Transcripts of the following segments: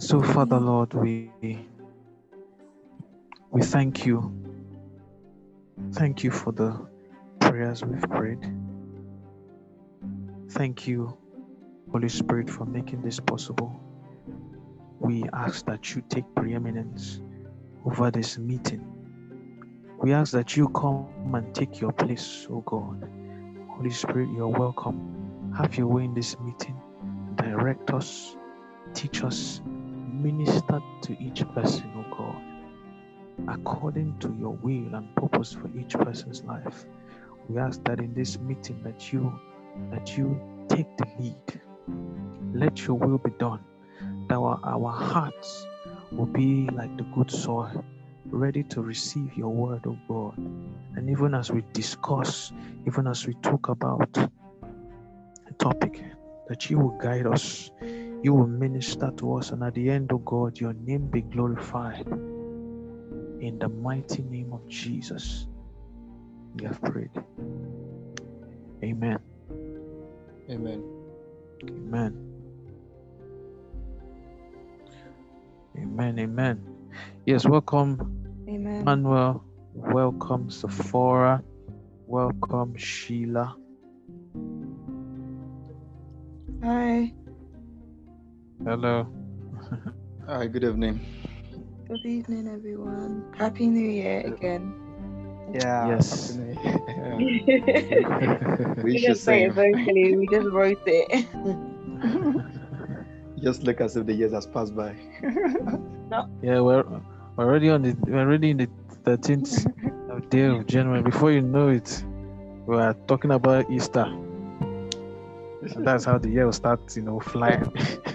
So, Father Lord, we we thank you. Thank you for the prayers we've prayed. Thank you, Holy Spirit, for making this possible. We ask that you take preeminence over this meeting. We ask that you come and take your place, oh God. Holy Spirit, you're welcome. Have your way in this meeting. Direct us, teach us, minister to each person, oh God, according to your will and purpose for each person's life. We ask that in this meeting that you that you take the lead. Let your will be done. That our, our hearts will be like the good soil, ready to receive your word, oh God. And even as we discuss, even as we talk about a topic, that you will guide us you will minister to us, and at the end, of God, your name be glorified. In the mighty name of Jesus, we have prayed. Amen. Amen. Amen. Amen. Amen. Yes, welcome, Amen. Manuel. Welcome, Sephora. Welcome, Sheila. Hi. Hello. Hi, good evening. Good evening, everyone. Happy New Year again. Yeah. Yes. we We should just say say, it vocally. We just wrote it. just look as if the years has passed by. no. Yeah, we're we're already on the we're already in the thirteenth day of January. Before you know it, we are talking about Easter. And that's how the year will start, you know, flying.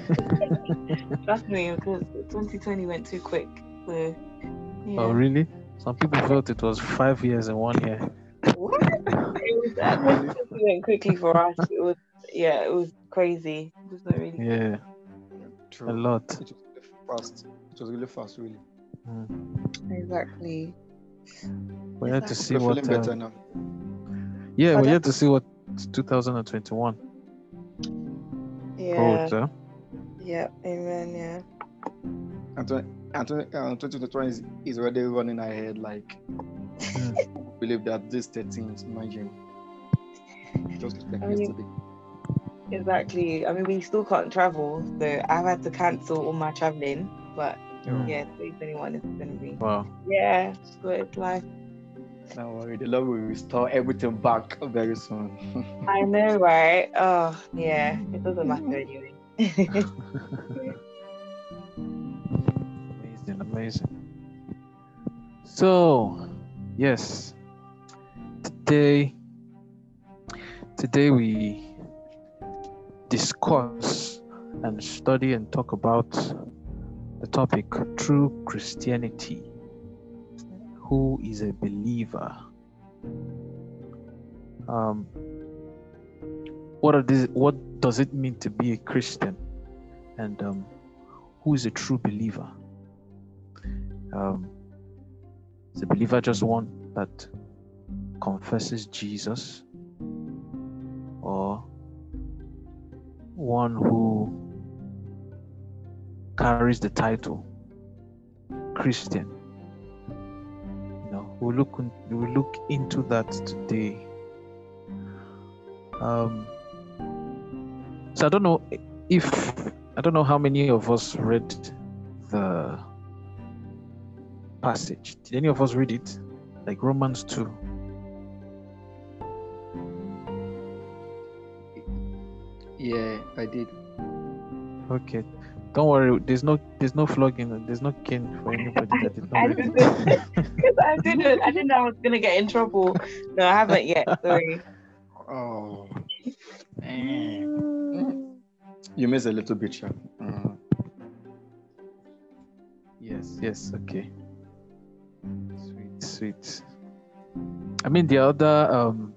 Trust me, because 2020 went too quick. So, yeah. Oh, really? Some people felt it was five years in one year. What? It was that went quickly for us. It was, yeah, it was crazy. It was not really. Yeah, True. a lot. It was really fast. It was really fast, really. Mm. Exactly. We had to see We're what. feeling better um, yeah, we Pardon? had to see what 2021 Yeah. holds. Huh? Yeah. Amen. Yeah. And, twen- and twen- uh, 2021 is, is already running ahead. Like, believe that this 13th, imagine. Just like I mean, yesterday. Exactly. I mean, we still can't travel, so I've had to cancel all my traveling. But Mm. yeah, 2021 is going to be. Wow. Yeah, it's good. It's life. Don't worry, the Lord will restore everything back very soon. I know, right? Oh, yeah. It doesn't matter mm-hmm. anyway. Amazing, amazing. So, yes, today, today we discuss and study and talk about the topic true Christianity. Who is a believer? Um, what are these, What does it mean to be a Christian? And um, who is a true believer? Um, is a believer just one that confesses Jesus, or one who carries the title Christian? We'll look we'll look into that today. Um, so I don't know if I don't know how many of us read the passage. Did any of us read it? Like Romans 2. yeah, I did. Okay. Don't worry, there's no there's no flogging, there's no cane for anybody that did I not read didn't. Because I didn't. I didn't know I was going to get in trouble. No, I haven't yet. Sorry. Oh. You missed a little bit, Sha. Mm. Yes, yes, okay. Sweet, sweet. I mean the other um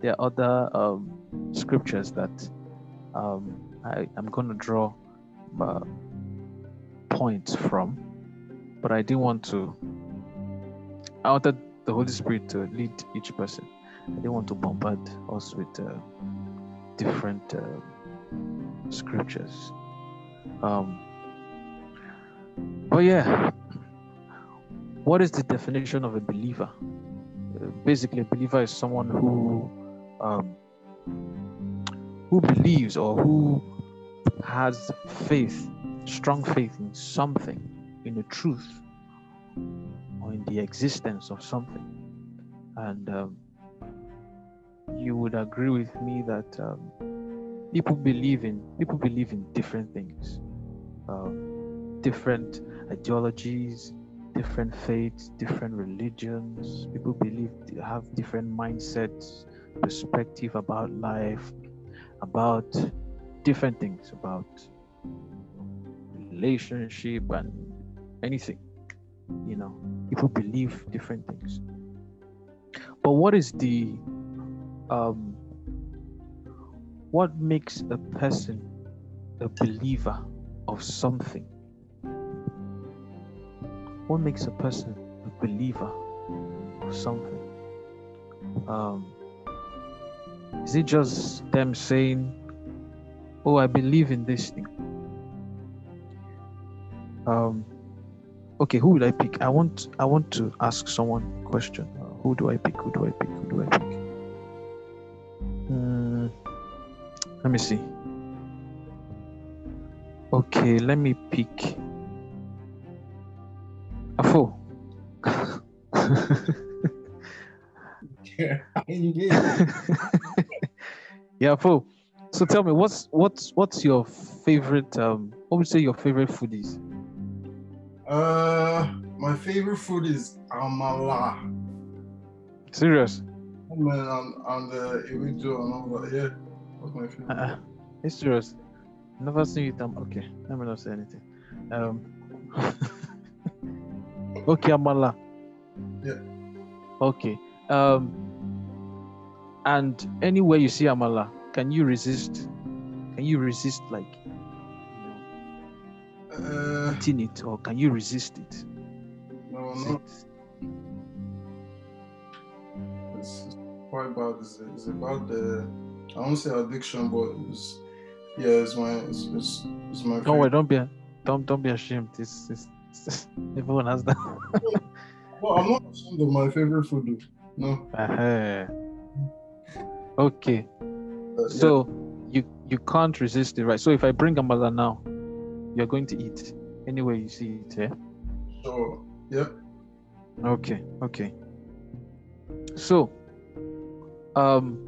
there are other um scriptures that um I, I'm gonna draw uh, points from, but I didn't want to I wanted the Holy Spirit to lead each person. I didn't want to bombard us with uh, different uh, scriptures. Um, But yeah, what is the definition of a believer? Uh, basically, a believer is someone who um, who believes or who has faith, strong faith in something, in the truth, or in the existence of something. And um, you would agree with me that um, people believe in people believe in different things, um, different ideologies, different faiths, different religions. People believe have different mindsets, perspective about life, about different things, about relationship and anything. You know, people believe different things. But what is the um what makes a person a believer of something? What makes a person a believer of something? Um, is it just them saying, "Oh, I believe in this thing"? Um, okay, who will I pick? I want I want to ask someone a question. Uh, who do I pick? Who do I pick? Who do I pick? Hmm, let me see. Okay, let me pick. Afo. Yeah, yeah, Afo. So tell me, what's what's what's your favorite? Um, what would you say your favorite food is? Uh, my favorite food is amala. Serious? Oh, man, and, and uh, ewedu and all that. Yeah, that's my favorite. Uh-uh. It's serious. Never seen you. Um, okay, let me not say anything. Um. okay, Amala. Yeah. Okay. Um. And anywhere you see Amala, can you resist? Can you resist like you know, Uh, eating it, or can you resist it? no, Is no, it- it's, it's quite bad. It's, it's about the, I won't say addiction, but it's, yeah, it's my, it's, it's, it's my Don't worry. Don't be. Don't don't be ashamed. It's, it's, everyone has that. Well, I'm not ashamed of my favorite food. No. Uh-huh. Okay. Uh, yeah. So you you can't resist it, right? So if I bring amala now, you're going to eat anywhere you see it, yeah? Sure. Yeah. Okay, okay. So um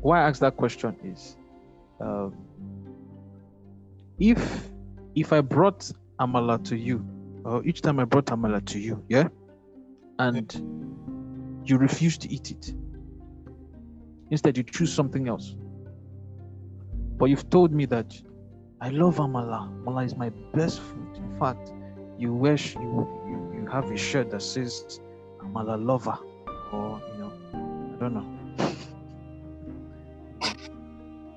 why I asked that question is um if if I brought amala to you, or each time I brought amala to you, yeah, and you refuse to eat it, instead you choose something else. But you've told me that I love amala. Amala is my best food. In fact, you wear sh- you, you you have a shirt that says amala lover, or you know, I don't know.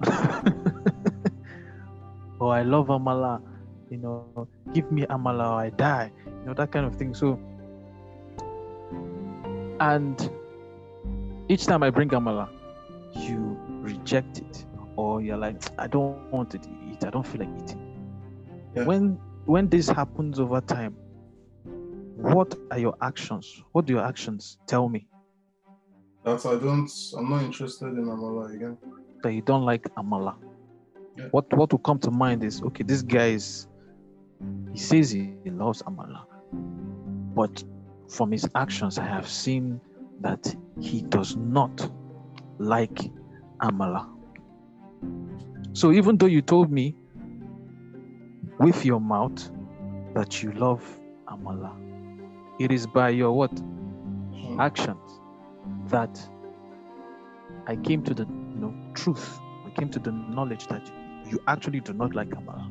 or I love amala, you know, give me amala or I die, you know, that kind of thing. So, and each time I bring amala, you reject it, or you're like, I don't want to eat, I don't feel like eating. Yeah. When when this happens over time, what are your actions? What do your actions tell me That I don't, I'm not interested in amala again. that you don't like amala? Yeah. What what will come to mind is okay, this guy is he says he loves amala, but from his actions, I have seen that he does not like amala. So even though you told me with your mouth that you love amala, it is by your what Hmm. actions that I came to the you know truth. I came to the knowledge that you actually do not like amala.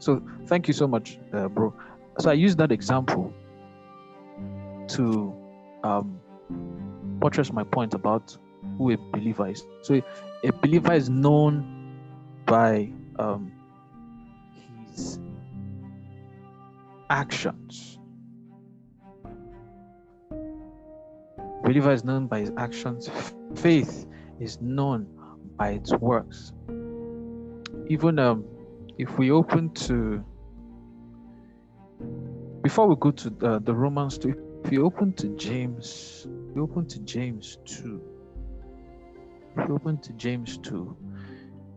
So thank you so much, uh, bro. So I use that example to um, buttress my point about who a believer is. So a believer is known by um, his actions. Believer is known by his actions. Faith is known by its works. Even um, if we open to before we go to the, the Romans 2, if you open to James, you open to James 2. If you open to James 2,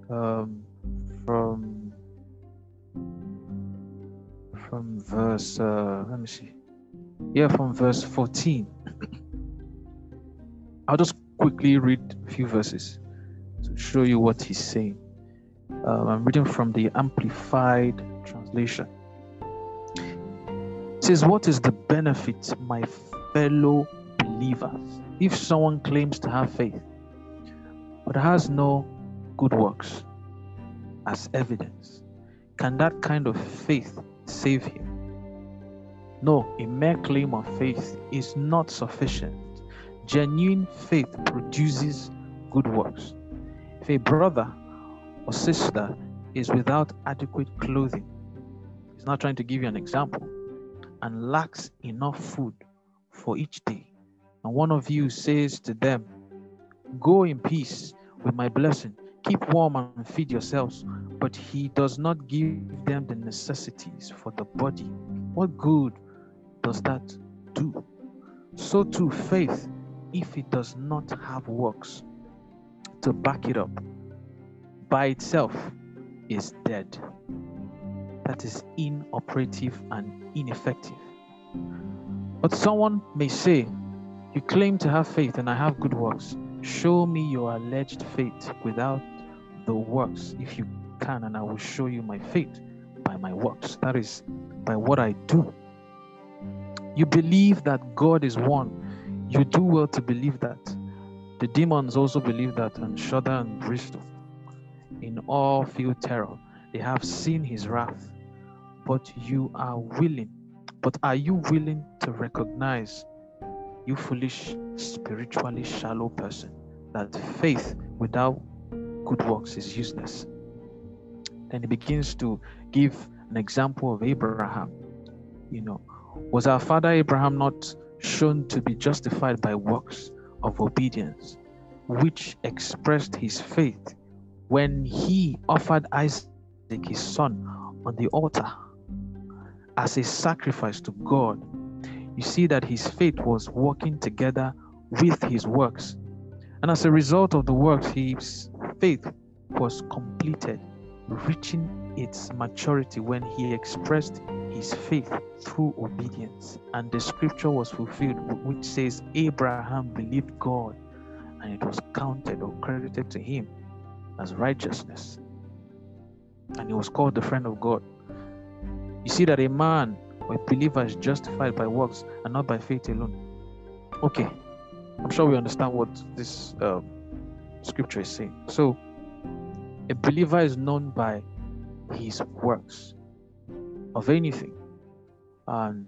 um, from from verse uh, let me see. Yeah from verse 14 i'll just quickly read a few verses to show you what he's saying. Um, i'm reading from the amplified translation. It says what is the benefit my fellow believers if someone claims to have faith but has no good works as evidence can that kind of faith save him. No, a mere claim of faith is not sufficient. Genuine faith produces good works. If a brother or sister is without adequate clothing, he's not trying to give you an example, and lacks enough food for each day, and one of you says to them, Go in peace with my blessing, keep warm and feed yourselves, but he does not give them the necessities for the body, what good does that do? So too, faith, if it does not have works to back it up, by itself is dead. That is inoperative and ineffective. But someone may say, You claim to have faith and I have good works. Show me your alleged faith without the works if you can, and I will show you my faith by my works. That is by what I do. You believe that God is one. You do well to believe that. The demons also believe that and shudder and bristle. In all feel terror. They have seen his wrath. But you are willing. But are you willing to recognize, you foolish, spiritually shallow person, that faith without good works is useless. Then he begins to give an example of Abraham. You know, was our father Abraham not shown to be justified by works of obedience, which expressed his faith when he offered Isaac, his son, on the altar as a sacrifice to God? You see that his faith was working together with his works. And as a result of the works, his faith was completed, reaching its maturity when he expressed his faith through obedience. And the scripture was fulfilled, which says, Abraham believed God, and it was counted or credited to him as righteousness. And he was called the friend of God. You see that a man a believer is justified by works and not by faith alone. Okay, I'm sure we understand what this um, scripture is saying. So, a believer is known by his works of anything. And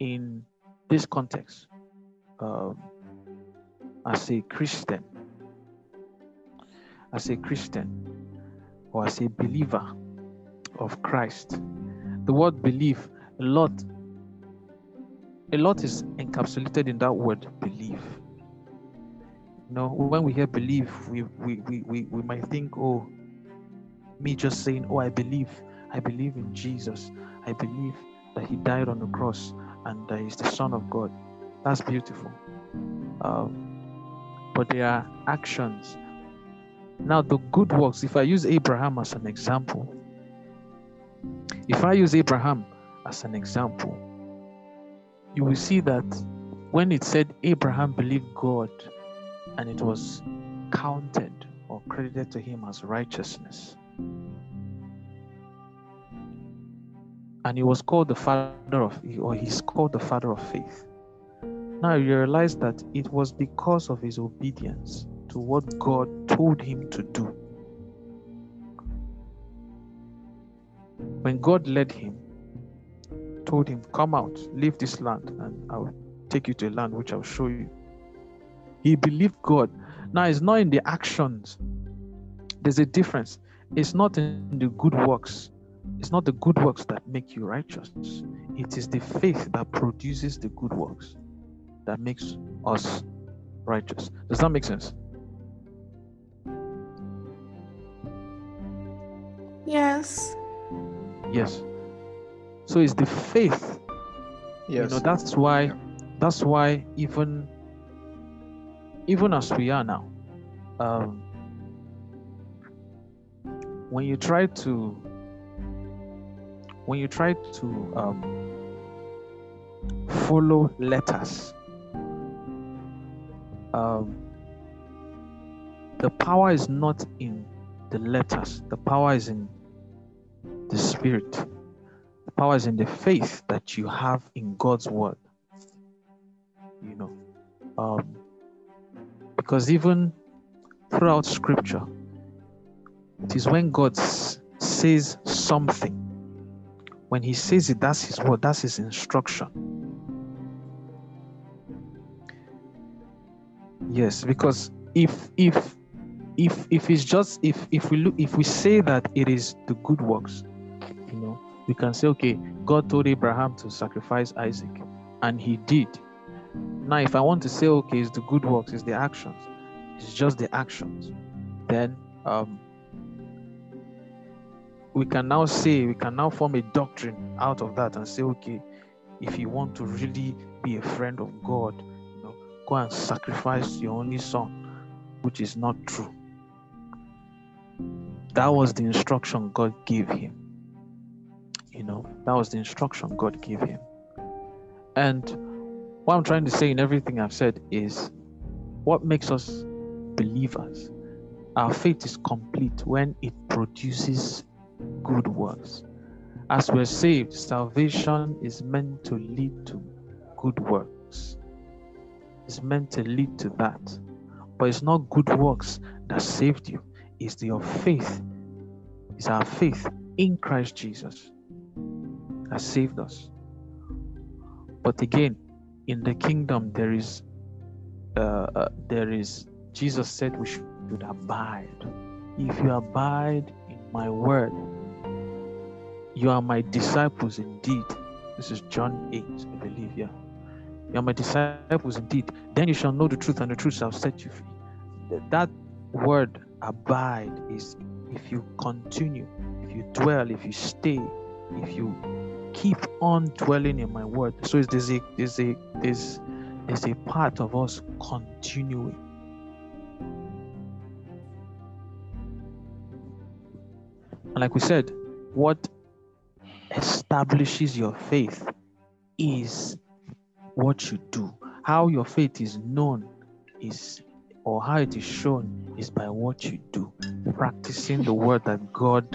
in this context, um, as a Christian, as a Christian, or as a believer of Christ, the word believe, a lot, a lot is encapsulated in that word believe. You know, when we hear believe, we, we, we, we, we might think, oh, me just saying, oh, I believe, I believe in Jesus. I believe that he died on the cross and that he's the Son of God. That's beautiful. Um, but there are actions. Now, the good works, if I use Abraham as an example, if I use Abraham as an example, you will see that when it said Abraham believed God and it was counted or credited to him as righteousness. And he was called the father of, or he's called the father of faith. Now you realize that it was because of his obedience to what God told him to do. When God led him, told him, Come out, leave this land, and I'll take you to a land which I'll show you. He believed God. Now it's not in the actions. There's a difference. It's not in the good works. It's not the good works that make you righteous. It is the faith that produces the good works that makes us righteous. Does that make sense? Yes. Yes. So it's the faith. Yes. You know, that's why that's why even even as we are now, um, when you try to when you try to um, follow letters, um, the power is not in the letters. The power is in the spirit. Power is in the faith that you have in God's word. You know, um, because even throughout Scripture, it is when God says something, when He says it, that's His word, that's His instruction. Yes, because if if if if it's just if if we look if we say that it is the good works, we can say, okay, God told Abraham to sacrifice Isaac, and he did. Now, if I want to say, okay, it's the good works, it's the actions, it's just the actions, then um, we can now say, we can now form a doctrine out of that and say, okay, if you want to really be a friend of God, you know, go and sacrifice your only son, which is not true. That was the instruction God gave him. You know, that was the instruction God gave him. And what I'm trying to say in everything I've said is what makes us believers. Our faith is complete when it produces good works. As we're saved, salvation is meant to lead to good works. It's meant to lead to that. But it's not good works that saved you, it's your faith. It's our faith in Christ Jesus that saved us. But again, in the kingdom, there is, uh, uh, there is. Jesus said we should abide. If you abide in my word, you are my disciples indeed. This is John 8, I believe, yeah. You are my disciples indeed. Then you shall know the truth, and the truth shall set you free. That word abide is if you continue, if you dwell, if you stay, if you keep on dwelling in my word. So there's a there's a there's there's a part of us continuing. And like we said, what establishes your faith is what you do. How your faith is known is or how it is shown is by what you do. Practicing the word that God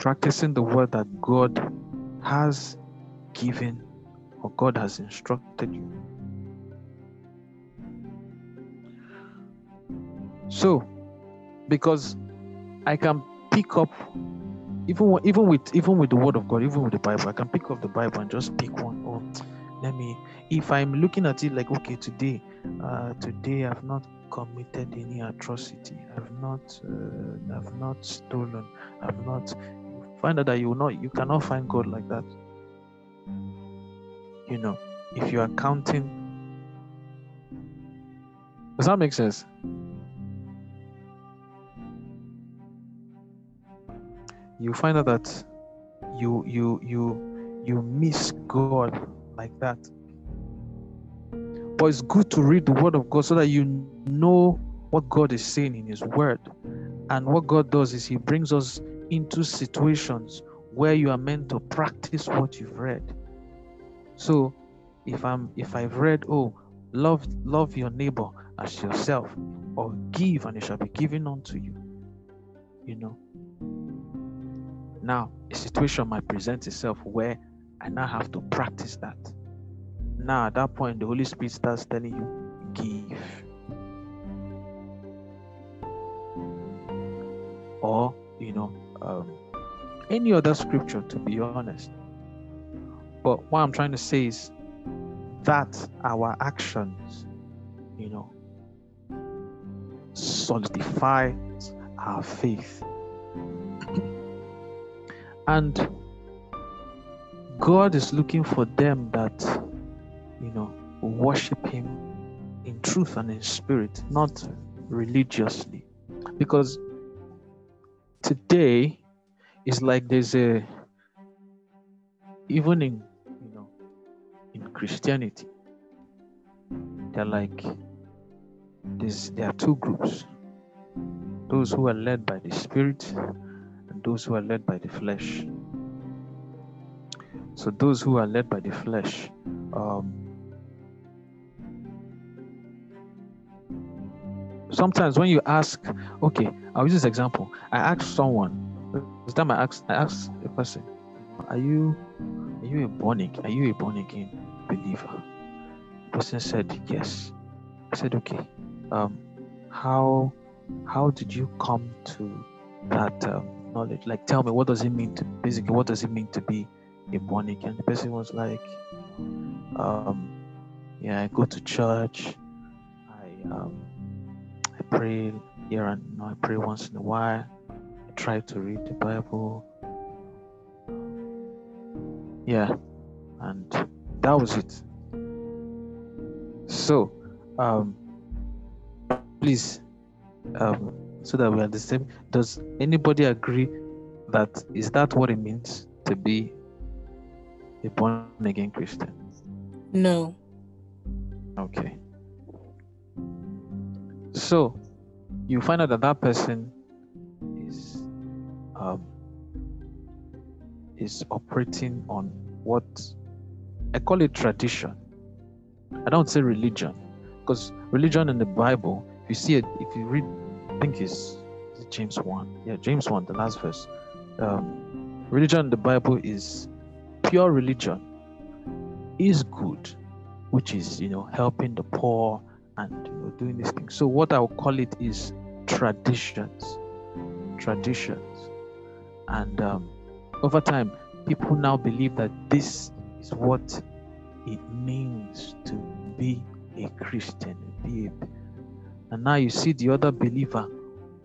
practicing the word that God has given or God has instructed you. So, because I can pick up even even with even with the word of God, even with the Bible, I can pick up the Bible and just pick one. Oh, let me. If I'm looking at it like, okay, today, uh, today I've not committed any atrocity. I've not, uh, I've not stolen. I've not. Find out that you will not. You cannot find God like that. You know, if you are counting. Does that make sense? you find out that you you you you miss God like that. But it's good to read the word of God so that you know what God is saying in his word. And what God does is he brings us into situations where you are meant to practice what you've read. So if I'm if I've read, oh, love love your neighbor as yourself, or give and it shall be given unto you. You know, now, a situation might present itself where I now have to practice that. Now, at that point, the Holy Spirit starts telling you, give. Or, you know, um, any other scripture, to be honest. But what I'm trying to say is that our actions, you know, solidify our faith. And God is looking for them that, you know, worship Him in truth and in spirit, not religiously. Because today, it's like there's a even in you know in Christianity, they're like there's there are two groups. Those who are led by the spirit and those who are led by the flesh. So those who are led by the flesh, um, sometimes when you ask, okay, I'll use this example. I asked someone, this time I asked, I asked a person, are you, are you a born again, are you a born again believer? The person said yes. I said, okay, um, how, how did you come to that um, knowledge? Like, tell me, what does it mean to basically, what does it mean to be a born again? The person was like, um, yeah, I go to church. I um, pray here and you know, I pray once in a while. I try to read the Bible. Yeah, and that was it. So, um, please, um, so that we are the same. Does anybody agree that is that what it means to be a born again Christian? No. Okay. So you find out that that person is um, is operating on what I call it tradition. I don't say religion because religion in the Bible, if you see it, if you read, I think it's, James one, yeah, James one, the last verse. Um, religion in the Bible is pure religion is good, which is you know helping the poor and you know doing these things. So what I would call it is traditions, traditions, and um, over time, people now believe that this is what it means to be a Christian, be a, and now you see the other believer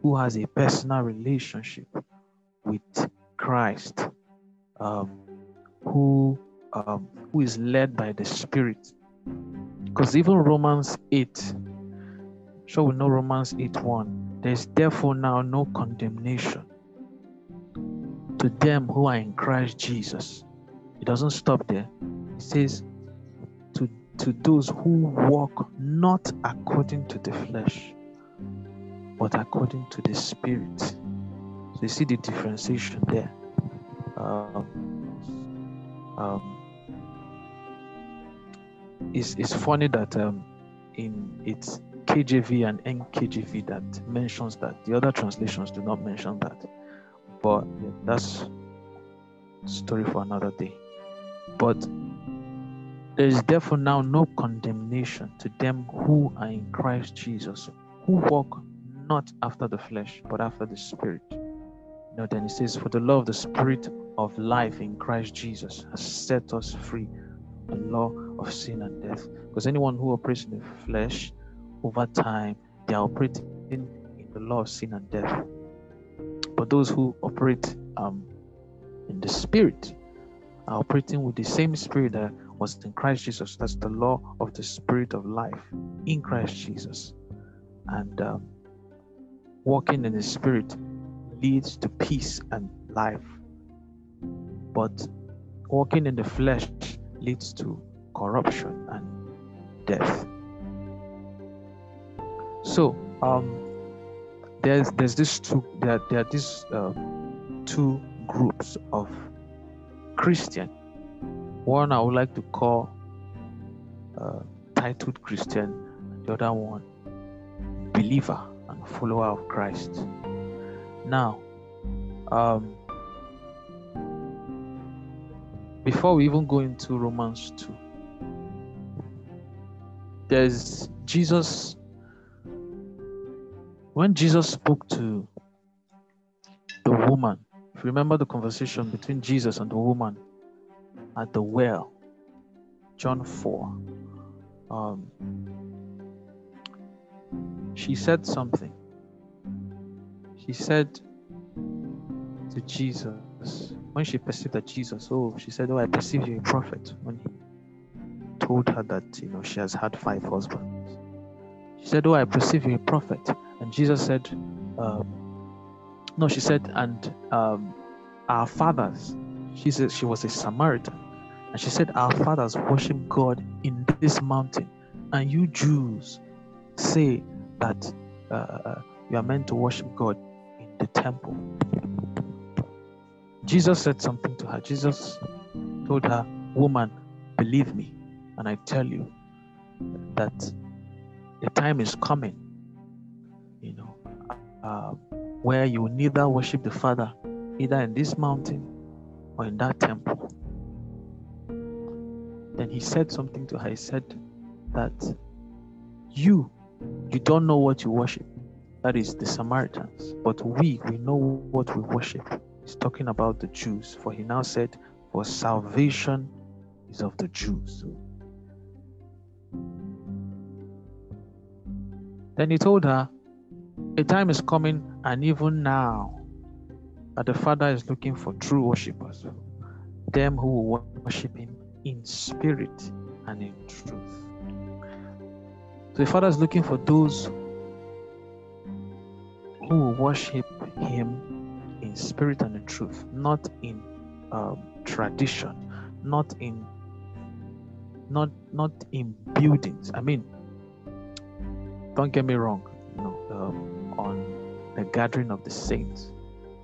who has a personal relationship with Christ, um, who um, who is led by the Spirit. Because even Romans 8, sure we know Romans 8 1, there's therefore now no condemnation to them who are in Christ Jesus. It doesn't stop there. It says, to, to those who walk not according to the flesh, but according to the Spirit. So you see the differentiation there. Um, um, it's, it's funny that um, in its KJV and NKJV that mentions that the other translations do not mention that. But that's story for another day. But there is therefore now no condemnation to them who are in Christ Jesus, who walk not after the flesh, but after the Spirit. You know, then it says, For the law of the Spirit of life in Christ Jesus has set us free the law of sin and death. Because anyone who operates in the flesh, over time, they are operating in the law of sin and death. But those who operate um, in the spirit are operating with the same spirit that was in Christ Jesus. That's the law of the spirit of life in Christ Jesus. And um, walking in the spirit leads to peace and life. But walking in the flesh leads to corruption and death. So um, there's there's this two there there are these uh, two groups of Christian. One I would like to call uh, titled Christian, the other one believer and follower of Christ. Now, um, before we even go into Romans 2, there's Jesus. When Jesus spoke to the woman, if you remember the conversation between Jesus and the woman at the well, John 4, um, she said something. She said to Jesus, when she perceived that Jesus, oh, she said, Oh, I perceive you a prophet. When he told her that, you know, she has had five husbands, she said, Oh, I perceive you a prophet. And Jesus said, um, No, she said, and um, Our fathers, she said she was a Samaritan, and she said, Our fathers worship God in this mountain, and you Jews say that uh, you are meant to worship God in the temple. Jesus said something to her. Jesus told her, Woman, believe me, and I tell you that the time is coming, you know, uh, where you neither worship the Father either in this mountain or in that temple. Then he said something to her. He said that you, you don't know what you worship. That is the Samaritans. But we, we know what we worship. He's talking about the Jews. For he now said, For salvation is of the Jews. Then he told her, A time is coming, and even now, that the Father is looking for true worshippers, them who will worship Him in spirit and in truth. So the Father is looking for those who worship Him spirit and in truth, not in um, tradition, not in not not in buildings. I mean, don't get me wrong, you know, um, on the gathering of the saints,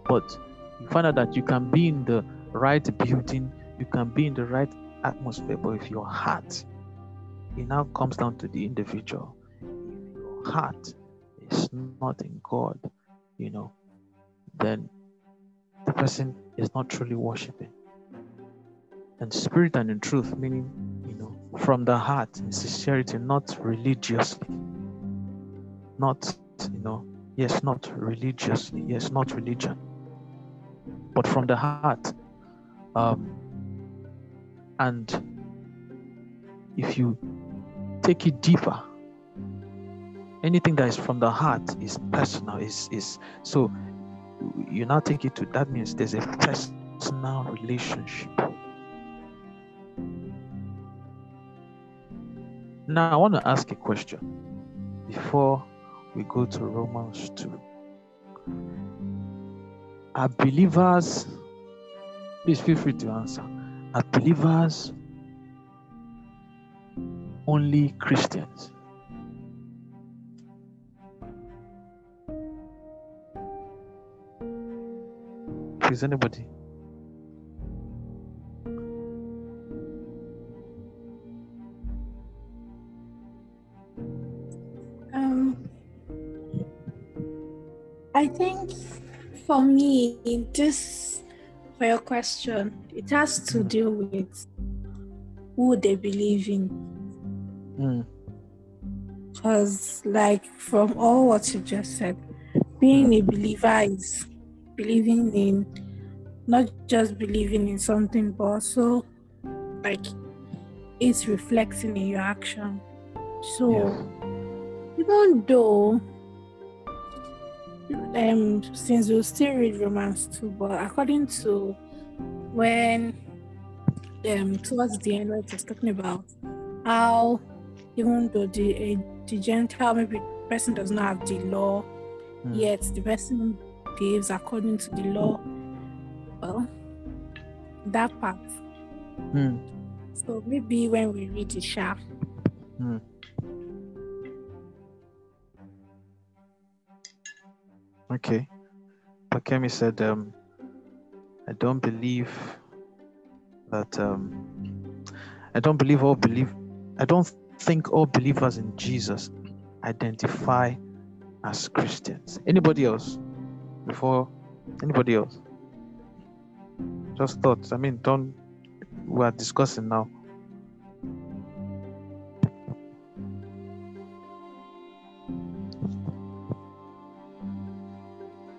but you find out that you can be in the right building, you can be in the right atmosphere, but if your heart, it now comes down to the individual. If your heart is not in God, you know, then the person is not truly worshiping. And spirit and in truth, meaning, you know, from the heart, in sincerity, not religiously. Not, you know, yes, not religiously, yes, not religion, but from the heart. Um, and if you take it deeper, anything that is from the heart is personal, is is so you now take it to that means there's a personal relationship. Now I want to ask a question before we go to Romans 2. Are believers, please feel free to answer, are believers only Christians? Please, anybody? Um, I think for me, this for your question, it has to do with who they believe in. Mm, Because, like, from all what you just said, being a believer is believing in not just believing in something, but also like it's reflecting in your action. So, Yeah. even though um since we'll still read Romans 2 but according to when um towards the end where it was talking about how even though the uh, the Gentile maybe person does not have the law, mm, yet the person behaves according to the law. Well, that part. mm, So maybe when we read the sharp, mm. Okay. Pakemi said, um, I don't believe that um, I don't believe all believe I don't think all believers in Jesus identify as Christians. Anybody else? Before anybody else? Just thoughts. I mean, don't we are discussing now.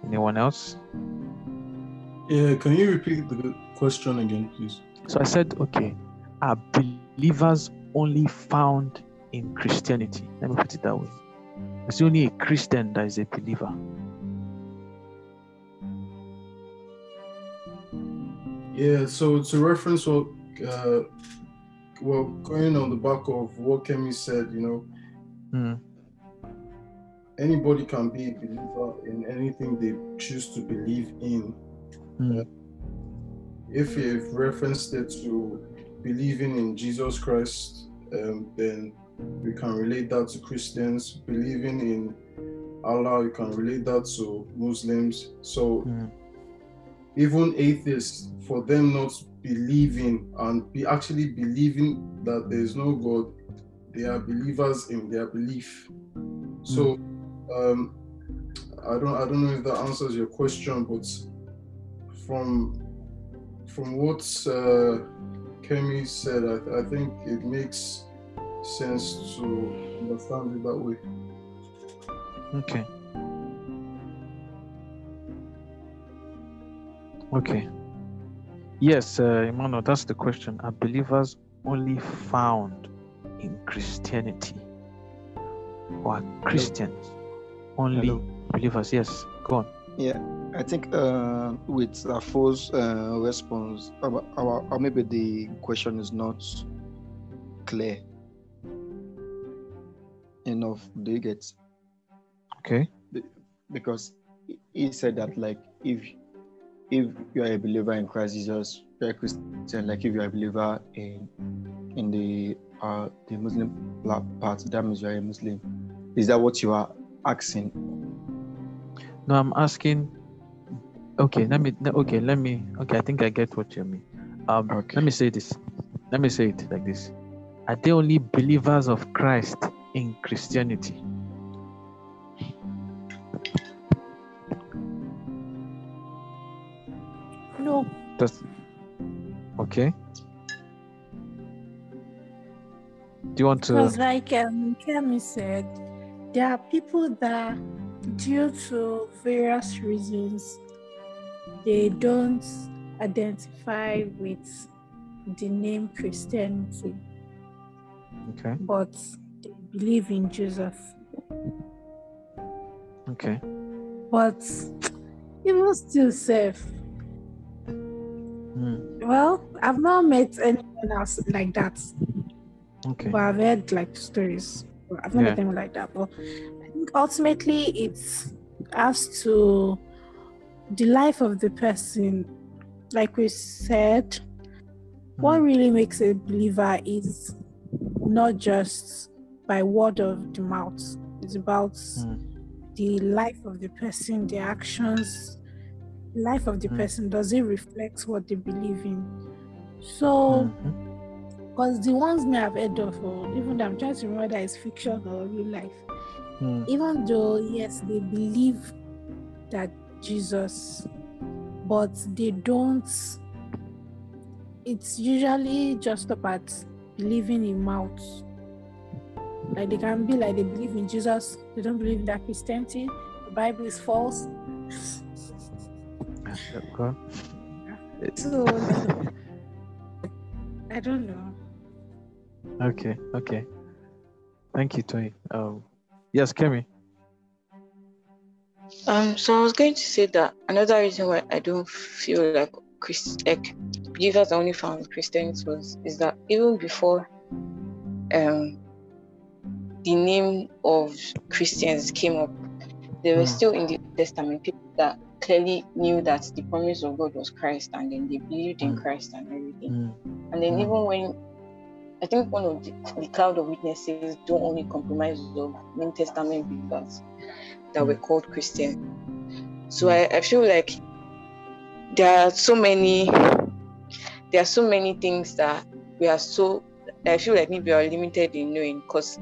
Anyone else? Yeah, can you repeat the question again, please? So I said, okay, are believers only found in Christianity? Let me put it that way. It's only a Christian that is a believer. Yeah, so to reference what, uh, well, going on the back of what Kemi said, you know, Hmm. anybody can be a believer in anything they choose to believe in. Hmm. if you've referenced it to believing in Jesus Christ, um, then we can relate that to Christians. Believing in Allah, you can relate that to Muslims. So Mm. Even atheists, for them not believing and be actually believing that there is no God, they are believers in their belief. So um, I don't I don't know if that answers your question, but from from what uh, Kemi said, I, I think it makes sense to understand it that way. Okay. Okay. Yes, uh, Emmanuel, that's the question. Are believers only found in Christianity? Or are Christians only Hello. believers? Yes, go on. Yeah, I think uh, with Afo's uh, response, or, or, or maybe the question is not clear enough. Do you get? Okay. Because he said that like if if you are a believer in Christ Jesus, you're a Christian. Like if you are a believer in in the uh the Muslim part, that means you are a Muslim. Is that what you are asking? No, I'm asking. Okay, let me. Okay, let me. Okay, I think I get what you mean. Um, Okay. let me say this. Let me say it like this: Are they only believers of Christ in Christianity? Okay. Do you want to? because like um, Kemi said, there are people that, due to various reasons, they don't identify with the name Christianity, Okay. but they believe in Jesus. Okay. But even still safe. Hmm. Well, I've not met anyone else like that. Okay. But I've heard like stories. I've not Yeah. met anyone like that. But I think ultimately it's as to the life of the person. Like we said, what Hmm. really makes a believer is not just by word of the mouth. It's about Hmm. the life of the person, the actions, life of the Hmm. person. Does it reflect what they believe in? So because the ones me I've heard of, or even though I'm trying to remember that it's fiction or real life, Hmm. even though yes, they believe that Jesus, but they don't. It's usually just about believing in mouth. Like they can be like they believe in Jesus, they don't believe in that Christianity. The Bible is false. Yeah. So I don't know. Okay. Okay. Thank you, Toy. Um, yes, Kemi. Um, so I was going to say that another reason why I don't feel like Christ, like believers only found Christians was is that even before um the name of Christians came up, there were Mm. still in the Old Testament people that clearly knew that the promise of God was Christ and then they believed in Mm. Christ and everything. Hmm. And then Mm. even when I think one of the, the cloud of witnesses don't only compromise of New Testament believers that were called Christian. So I, I feel like there are so many there are so many things that we are so I feel like maybe we are limited in knowing because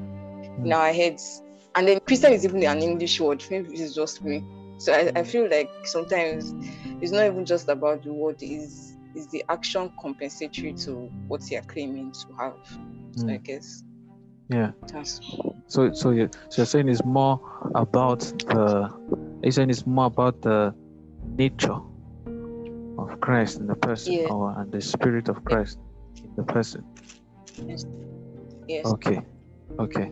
in our heads and then Christian is even an English word, maybe it's just me. So I, I feel like sometimes it's not even just about the word, is is the action compensatory to what you're claiming to have. So I Mm. guess Yeah. that's So, so you, so you're saying it's more about the. You're saying it's more about the nature of Christ in the person, Yeah. or and the spirit of Christ in the person. yes. Yes. Okay. Okay.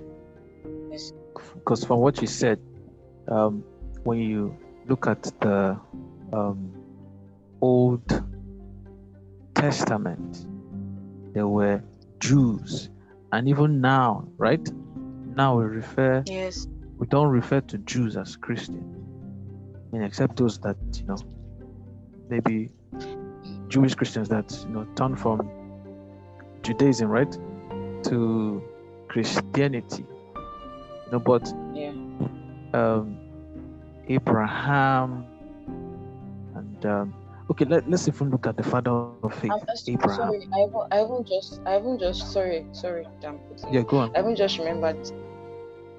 Yes. Because from what you said, um, when you look at the um, Old Testament, there were Jews, and even now, right? Now we refer Yes. we don't refer to Jews as Christian. I mean, except those that you know maybe Jewish Christians that you know turn from Judaism, right, to Christianity. You know, but Yeah. um, Abraham and um, okay, let, let's even look at the father of faith, I'm, Abraham. sorry, I haven't, I haven't just, I haven't just, sorry, sorry, damn. Yeah, go on. I haven't just remembered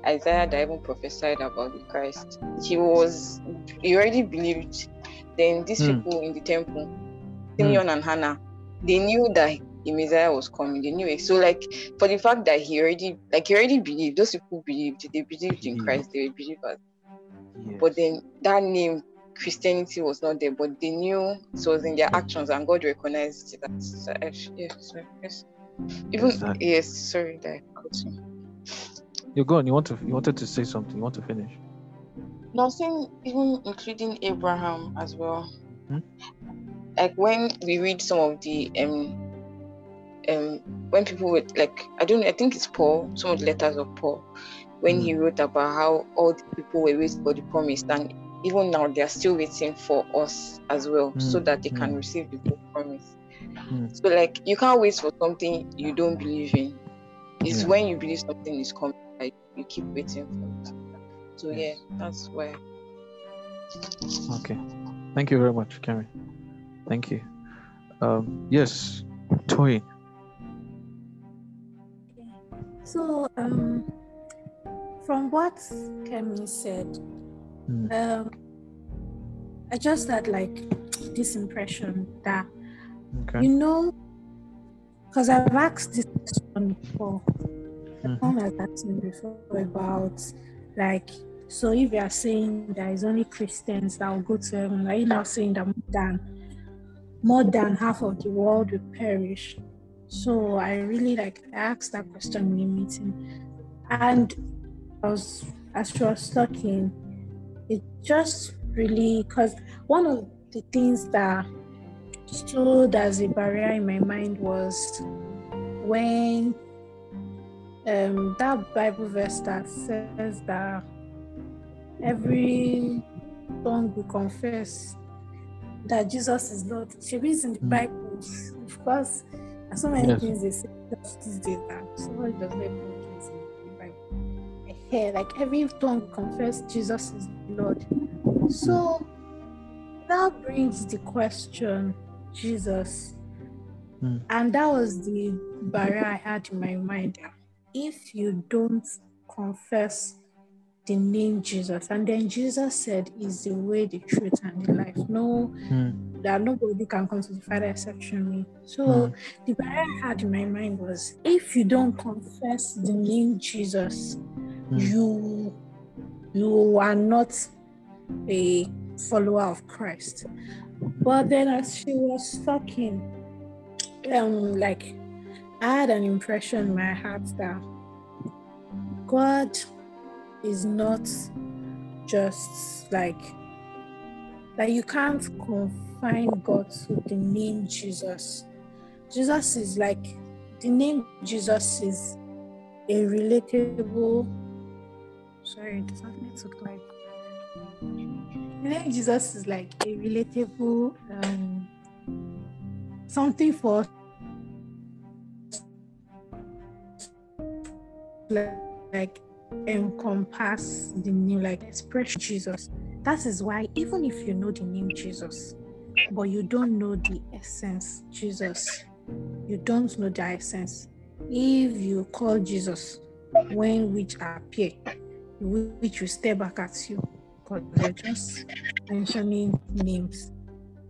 Isaiah that even prophesied about the Christ. He was, he already believed. Then these Hmm. people in the temple, Simeon and Hannah, they knew that the Messiah was coming. They knew it. So, like, for the fact that he already, like, he already believed, those people believed, they believed in Christ, they were believers. Yes. But then that name, Christianity, was not there, but they knew it was in their actions and God recognized that. So, I- yeah, so, yes. Even, Exactly. yes, sorry, that you. You're going. You want to you wanted to say something. You want to finish. No, I'm saying even including Abraham as well. Hmm? Like when we read some of the um um when people would like I don't know, I think it's Paul, some of the letters of Paul, when he wrote about how all the people were waiting for the promise and even now they are still waiting for us as well so Hmm, that they can hmm. receive the full promise. Hmm. So like you can't wait for something you don't believe in. It's Yeah. when you believe something is coming, like you keep waiting for it. So Yes. yeah, that's why. Okay. Thank you very much, Karen. Thank you. Um, yes, Toy. So, um, from what Kemi said, Hmm. um, I just had like this impression that Okay. you know, because I've asked this question before. Mhm. Someone has asked me before about like, so if you are saying there is only Christians that will go to heaven, are you now saying that more than more than half of the world will perish? So I really like I asked that question in a meeting, and I was as she was talking, it just really because one of the things that stood as a barrier in my mind was when um, that Bible verse that says that every tongue will confess that Jesus is Lord. She reads in the Mm. Bible, of course. So many Yes. things they say just these days that somebody does not Eh, Like every tongue confess Jesus is Lord. So that brings the question, Jesus. Mm. And that was the barrier I had in my mind. If you don't confess the name Jesus, and then Jesus said, is the way, the truth, and the life. No, Hmm. that nobody can come to the Father except through me. So Mm. the barrier I had in my mind was if you don't confess the name Jesus, Mm. you you are not a follower of Christ. But then as she was talking, um, like I had an impression in my heart that God is not just like that you can't confine God to the name Jesus. Jesus is like the name Jesus is a relatable sorry, it does need to like the name Jesus is like a relatable um something for like, like encompass the name, like express Jesus. That is why even if you know the name Jesus, but you don't know the essence Jesus, you don't know the essence. If you call Jesus when which appear, which will stay back at you, because they're just mentioning names.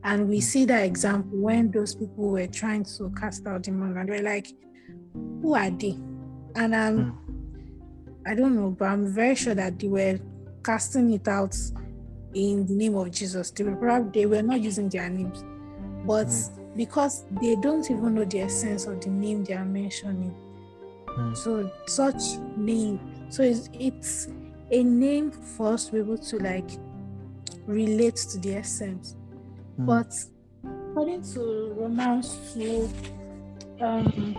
And we see that example when those people were trying to cast out demons and they're like, who are they? And um, I don't know, but I'm very sure that they were casting it out in the name of Jesus. They were probably they were not using their names, but Mm. because they don't even know the essence of the name they are mentioning, Mm. so such name, so it's, it's a name for us to be able to like relate to the essence. Mm. But according to Romans 2, um,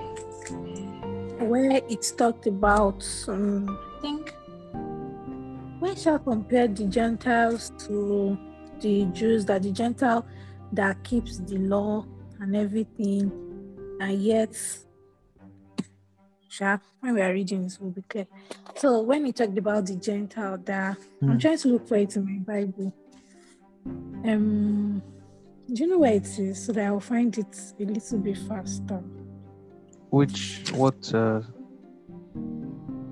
where it's talked about, um, I think, when shall compare the Gentiles to the Jews, that the Gentile that keeps the law and everything, and yet, sharp when we are reading this will be clear. So when he talked about the Gentile, that I'm Mm. trying to look for it in my Bible. Um, do you know where it is so that I'll find it a little bit faster? Which what? Uh,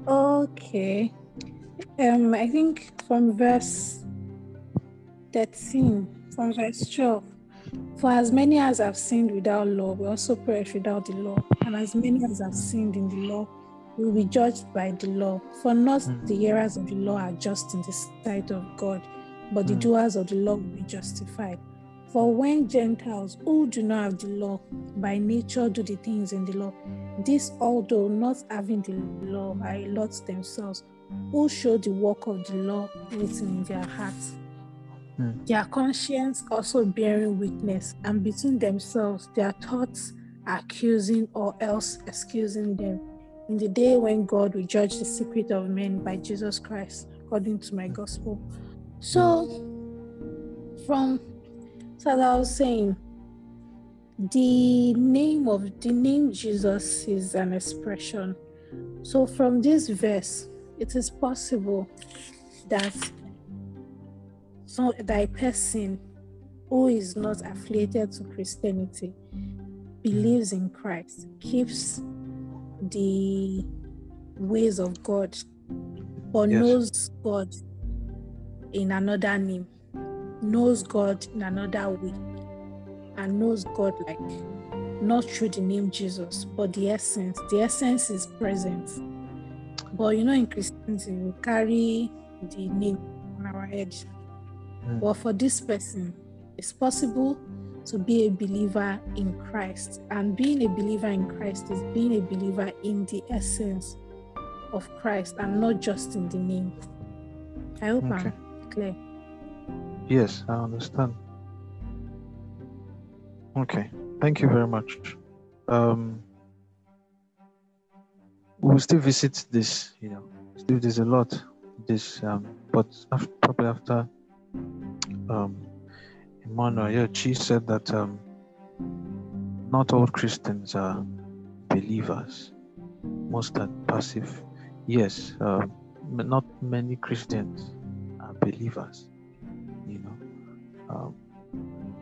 Okay. Um, I think from verse 13, from verse 12. For as many as have sinned without law will also perish without the law, and as many as have sinned in the law will be judged by the law. For not Mm. the hearers of the law are just in the sight of God, but the Mm. doers of the law will be justified. For when Gentiles who do not have the law by nature do the things in the law, this although not having the law are a lot themselves, who show the work of the law written in their hearts. Their conscience also bearing witness, and between themselves their thoughts accusing or else excusing them. In the day when God will judge the secret of men by Jesus Christ, according to my gospel. So, from so as I was saying, the name of the name Jesus is an expression. So from this verse, it is possible that so that a person who is not affiliated to Christianity believes in Christ, keeps the ways of God, but Yes. knows God in another name, knows God in another way, and knows God like not through the name Jesus, but the essence. The essence is present. But you know, in Christianity, we carry the name on our head. Mm. But for this person, it's possible to be a believer in Christ. And being a believer in Christ is being a believer in the essence of Christ and not just in the name. I hope Okay. I'm clear. yes, I understand. Okay, thank you very much. Um, we'll still visit this. You know, still there's a lot. This, um, but after, probably after um, Emmanuel, yeah, she said that um, not all Christians are believers. Most are passive. Yes, m- not many Christians are believers. You know, um,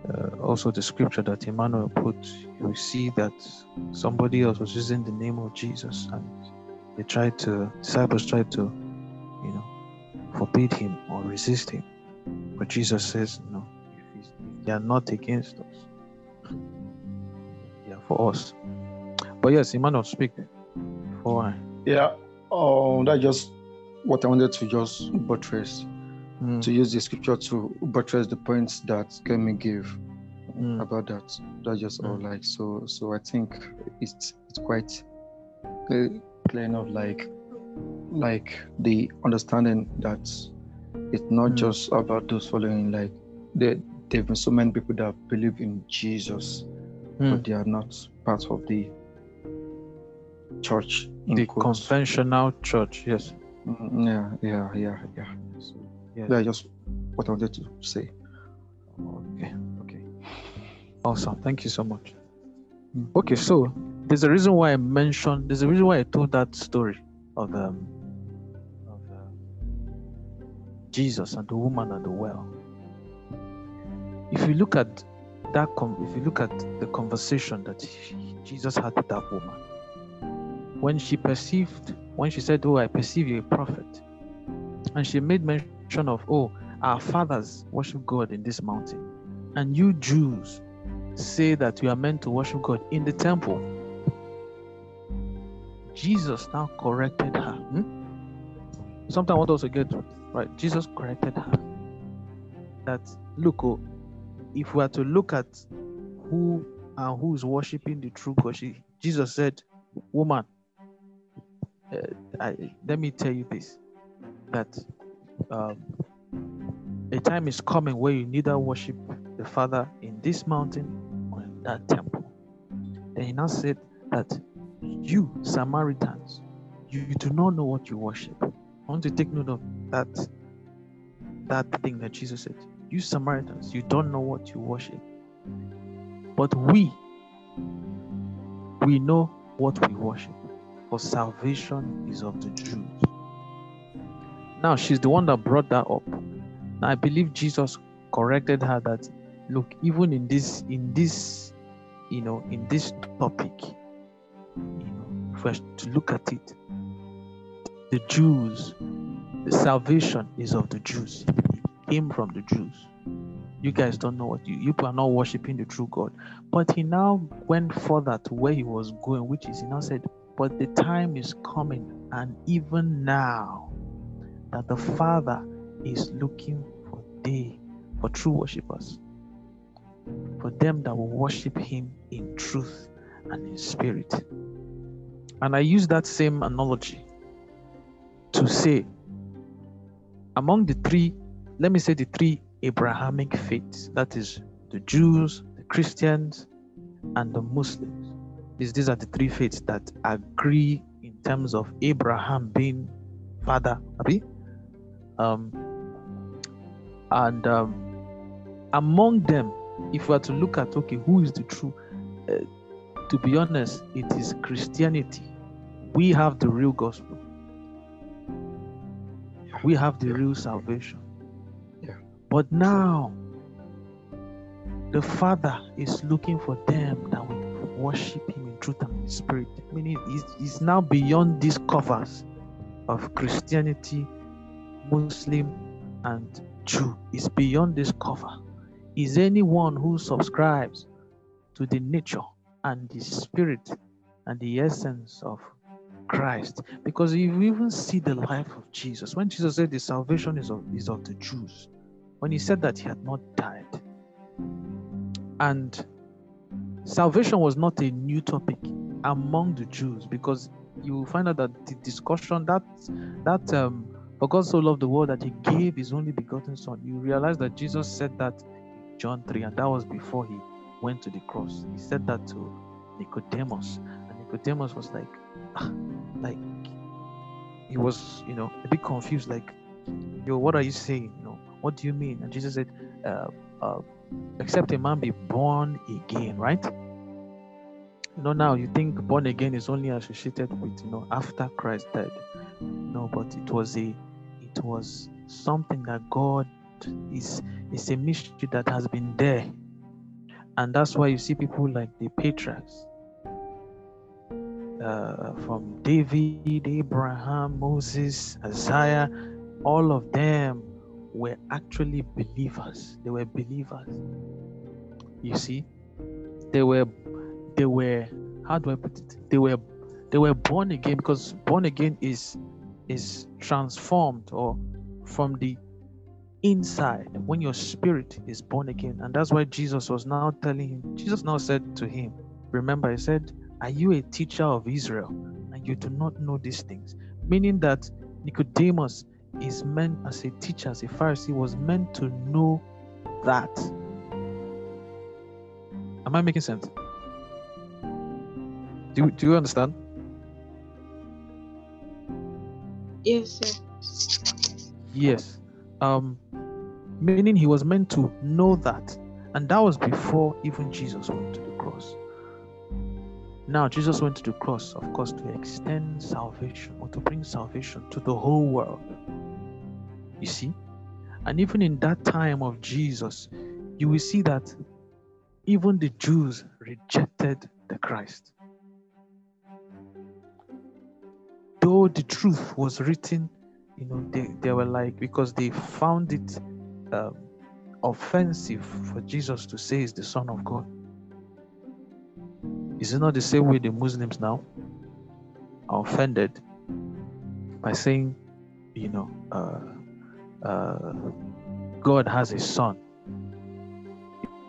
uh, also the scripture that Emmanuel put, you see that somebody else was using the name of Jesus, and they tried to disciples tried to, you know, forbid him or resist him. But Jesus says, no, if, they are not against us, they are for us. But yes, Emmanuel, speak before I. Yeah, oh, that's just what I wanted to just buttress, Mm, to use the scripture to buttress the points that Kemi gave Mm. about that. That's just all. Mm. Like so, so I think it's it's quite clear enough. Like, like the understanding that it's not Mm. just about those following. Like, there there've been so many people that believe in Jesus, mm. but they are not part of the church. In the quotes. conventional church, yes. Mm, Yeah, yeah, yeah, yeah. So, yes. that's just what I wanted to say. Okay, okay. Awesome. Thank you so much. Mm. Okay, so there's a reason why I mentioned, there's a reason why I told that story of um Jesus and the woman at the well. If you look at that, if you look at the conversation that Jesus had with that woman, when she perceived, when she said, "Oh, I perceive you're a prophet," and she made mention of, "Oh, our fathers worship God in this mountain, and you Jews say that you are meant to worship God in the temple. Jesus now corrected her. Hmm? Sometimes I want us to get right. Jesus corrected her that look, oh, if we are to look at who and who is worshiping the true God, she, Jesus said, "Woman, uh, I, let me tell you this: that um, a time is coming where you neither worship the Father in this mountain or in that temple. Then he now said that you, Samaritans, you, you do not know what you worship. I want to take note of that that thing that Jesus said. You Samaritans, you don't know what you worship. But we, We know what we worship, for salvation is of the Jews. Now, she's the one that brought that up. Now, I believe Jesus corrected her that look, even in this, in this, you know, in this topic, you know, we to look at it, the Jews, the salvation is of the Jews. It came from the Jews. You guys don't know what you, you are not worshiping the true God. But he now went further to where he was going, which is he now said, But the time is coming, and even now that the Father is looking for they, for true worshippers, for them that will worship him in truth and in spirit. And I use that same analogy to say, among the three, let me say the three Abrahamic faiths, that is the Jews, the Christians, and the Muslims. These, these are the three faiths that agree in terms of Abraham being father, Abi? Um, and um, among them, if we are to look at okay, who is the true? Uh, to be honest, it is Christianity. We have the real gospel. We have the real salvation. But now, the Father is looking for them that will worship Him in truth and in spirit. Meaning, he's, he's now beyond these covers of Christianity, Muslim, and Jew. It's beyond this cover. Is anyone who subscribes to the nature and the spirit and the essence of Christ. Because if you even see the life of Jesus. When Jesus said the salvation is of, is of the Jews, when he said that he had not died. And salvation was not a new topic among the Jews because you will find out that the discussion that that um for God so loved the world that he gave his only begotten son. You realize that Jesus said that in John 3, and that was before he went to the cross. He said that to Nicodemus, and Nicodemus was like, ah, like he was, you know, a bit confused, like, yo, what are you saying? You know, what do you mean? And Jesus said, uh, uh, except a man be born again, right? You know, now you think born again is only associated with, you know, after Christ died. No, but it was a, it was something that God is, is a mystery that has been there. And that's why you see people like the patriarchs, uh, from David, Abraham, Moses, Isaiah, all of them were actually believers. They were believers. You see, they were they were how do I put it? They were they were born again because born again is is transformed or from the inside when your spirit is born again. And that's why Jesus was now telling him, Jesus now said to him, Remember, he said, Are you a teacher of Israel and you do not know these things? Meaning that Nicodemus is meant as a teacher, as a Pharisee, was meant to know that. Am I making sense? Do, do you understand? Yes, sir. Yes. Um, meaning he was meant to know that. And that was before even Jesus went to the cross. Now, Jesus went to the cross, of course, to extend salvation or to bring salvation to the whole world. You see? And even in that time of Jesus, you will see that even the Jews rejected the Christ. Though the truth was written, you know, they, they were like, because they found it um, offensive for Jesus to say he's the Son of God. Is it not the same way the Muslims now are offended by saying, you know, uh, uh, God has a son.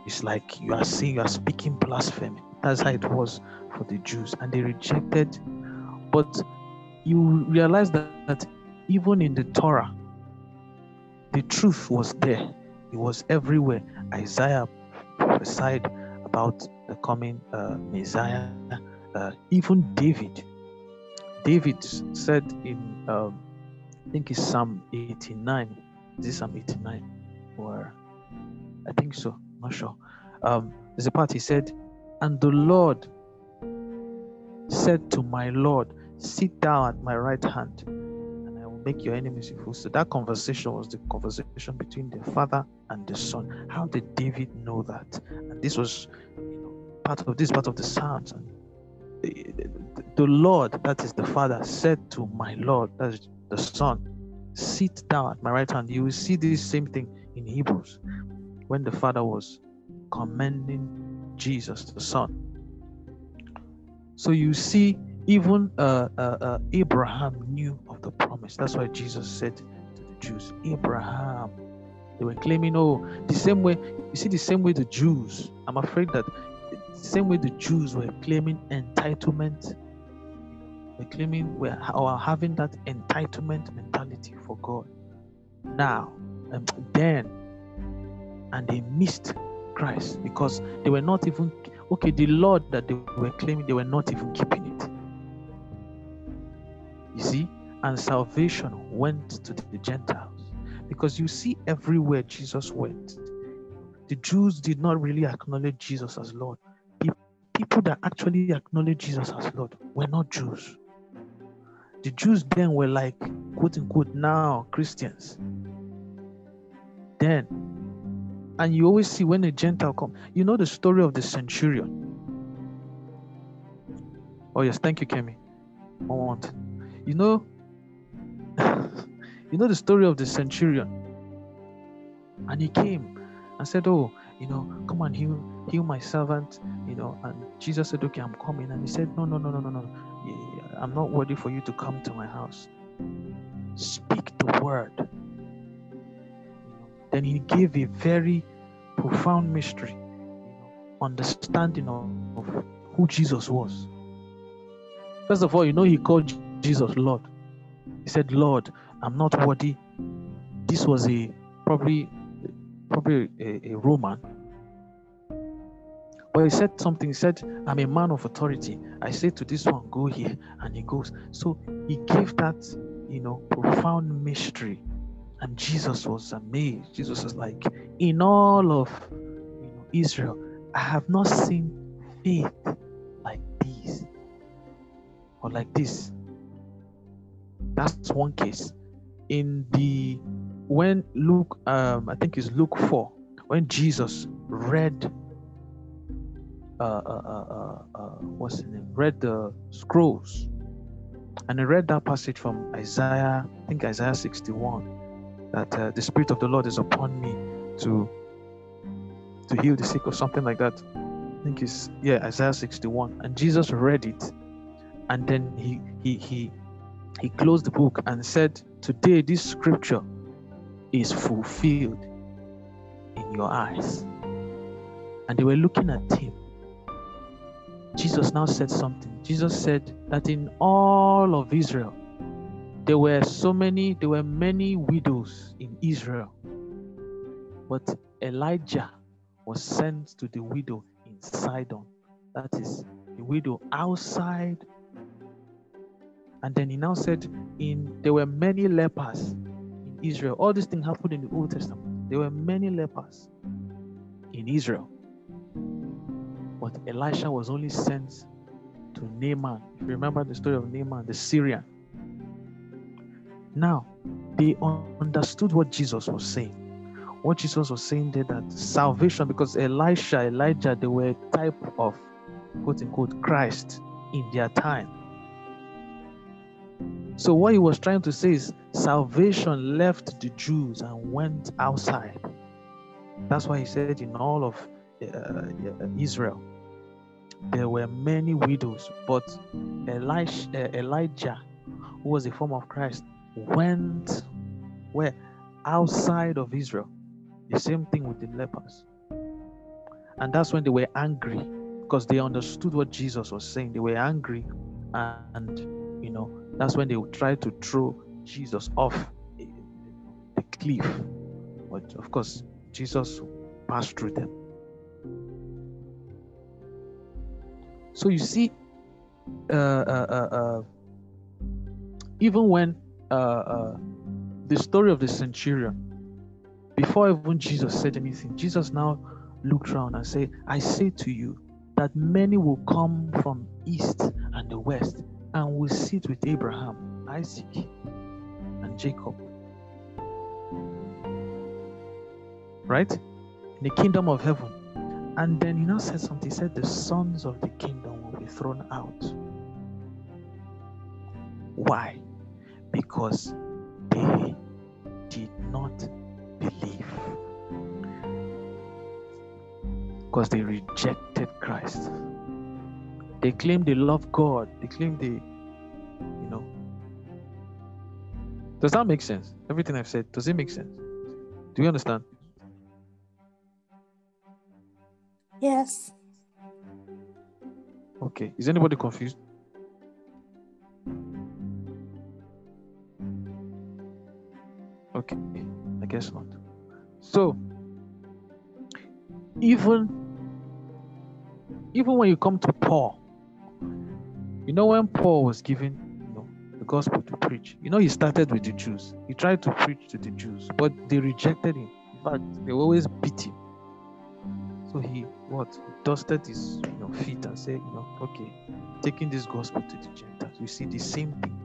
It's like you are saying you are speaking blasphemy. That's how it was for the Jews, and they rejected. But you realize that, that even in the Torah, the truth was there. It was everywhere. Isaiah prophesied about the coming uh, Messiah. Uh, even David, David said in um, I think it's Psalm 89. Is this Psalm 89? Or I think so, not sure. Um, there's a part he said, And the Lord said to my Lord, Sit down at my right hand, and I will make your enemies your footstool. So that conversation was the conversation between the Father and the Son. How did David know that? And this was part of this part of the Psalms. The, the, Lord, that is the Father, said to my Lord, that is the Son, sit down at my right hand. You will see this same thing in Hebrews when the Father was commending Jesus, the Son. So you see, even uh, uh, uh, Abraham knew of the promise. That's why Jesus said to the Jews, Abraham. They were claiming, oh, the same way, you see, the same way the Jews, I'm afraid that same way the Jews were claiming entitlement, were claiming, were, or having that entitlement mentality for God. Now, um, then, and they missed Christ because they were not even okay. The Lord that they were claiming, they were not even keeping it. You see, and salvation went to the Gentiles because you see everywhere Jesus went, the Jews did not really acknowledge Jesus as Lord. People that actually acknowledge Jesus as Lord were not Jews. The Jews then were like, quote unquote, now Christians. Then and you always see when a Gentile come, you know the story of the centurion. Oh yes, thank you, Kemi. Want. You know, you know the story of the centurion. And he came and said, Oh, you know, come and heal, heal my servant, you know. And Jesus said, Okay, I'm coming. And he said, No, no, no, no, no, no. I'm not worthy for you to come to my house. Speak the word then he gave a very profound mystery, understanding of, of who Jesus was. First of all, you know, he called Jesus Lord. He said, Lord, I'm not worthy. This was a probably probably a, a Roman. But he said something, he said, I'm a man of authority. I say to this one, go here, and he goes. So he gave that, you know, profound mystery and Jesus was amazed. Jesus was like, In all of you know, Israel, I have not seen faith like this or like this. That's one case. In the when Luke, um, I think it's Luke 4, when Jesus read uh, uh, uh, uh, uh what's the name? Read the scrolls. And I read that passage from Isaiah, I think Isaiah 61 that uh, the spirit of the Lord is upon me to to heal the sick or something like that. I think it's yeah Isaiah 61, and Jesus read it, and then he he he he closed the book and said, "Today this scripture is fulfilled in your eyes." And they were looking at him. Jesus now said something. Jesus said that in all of Israel, there were so many, there were many widows in Israel. But Elijah was sent to the widow in Sidon. That is the widow outside. And then he now said, in there were many lepers in Israel. All these things happened in the Old Testament. There were many lepers in Israel. But Elisha was only sent to Naaman. If you remember the story of Naaman, the Syrian now, they understood what Jesus was saying. What Jesus was saying there that salvation, because Elisha, Elijah, they were a type of quote unquote Christ in their time. So, what he was trying to say is salvation left the Jews and went outside. That's why he said in all of Israel, there were many widows, but uh, Elijah, who was a form of Christ, went where outside of Israel. The same thing with the lepers. And that's when they were angry because they understood what Jesus was saying. They were angry, and you know, that's when they try to throw Jesus off the cliff. But of course, Jesus passed through them. So you see, uh, uh, uh, uh even when uh, uh, the story of the centurion, before even Jesus said anything, Jesus now looked around and said, I say to you, that many will come from east and the west and will sit with Abraham, Isaac, and Jacob. Right? In the kingdom of heaven. And then he now said something. He said, The sons of the kingdom will be thrown out. Why? Because they did not believe. Because they rejected Christ. They claim they love God. They claim they, you know. Does that make sense? Everything I've said, does it make sense? Do you understand? Yes. Okay. Is anybody confused? Okay. I guess not. So, even even when you come to Paul, you know when Paul was given you know, the gospel to preach, you know he started with the Jews. He tried to preach to the Jews, but they rejected him. In fact, they always beat him. So he what dusted his you know feet and said, you know, okay, taking this gospel to the Gentiles. You see the same thing.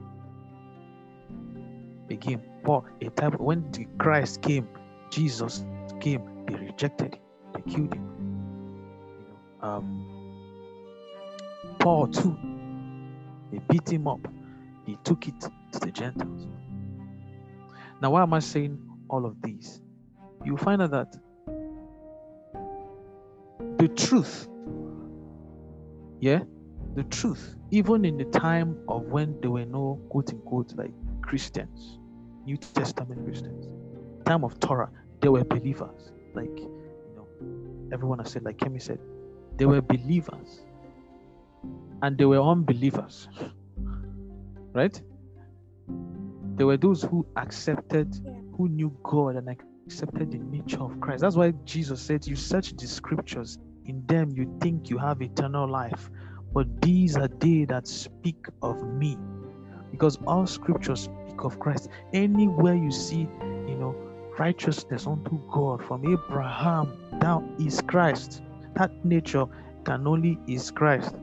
Again, Paul, a type when the Christ came, Jesus came, they rejected him, they killed him. You know, um, Paul too, they beat him up. He took it to the Gentiles. Now, why am I saying all of these? You find out that the truth, yeah, the truth, even in the time of when there were no quote unquote like Christians, New Testament Christians, time of Torah, there were believers. Like, you know, everyone has said, like Kemi said, they were believers and they were unbelievers. right? There were those who accepted, who knew God and accepted the nature of Christ. That's why Jesus said, You search the scriptures, in them you think you have eternal life, but these are they that speak of me. Because all scriptures speak of Christ. Anywhere you see, you know, righteousness unto God from Abraham down is Christ. That nature can only is Christ.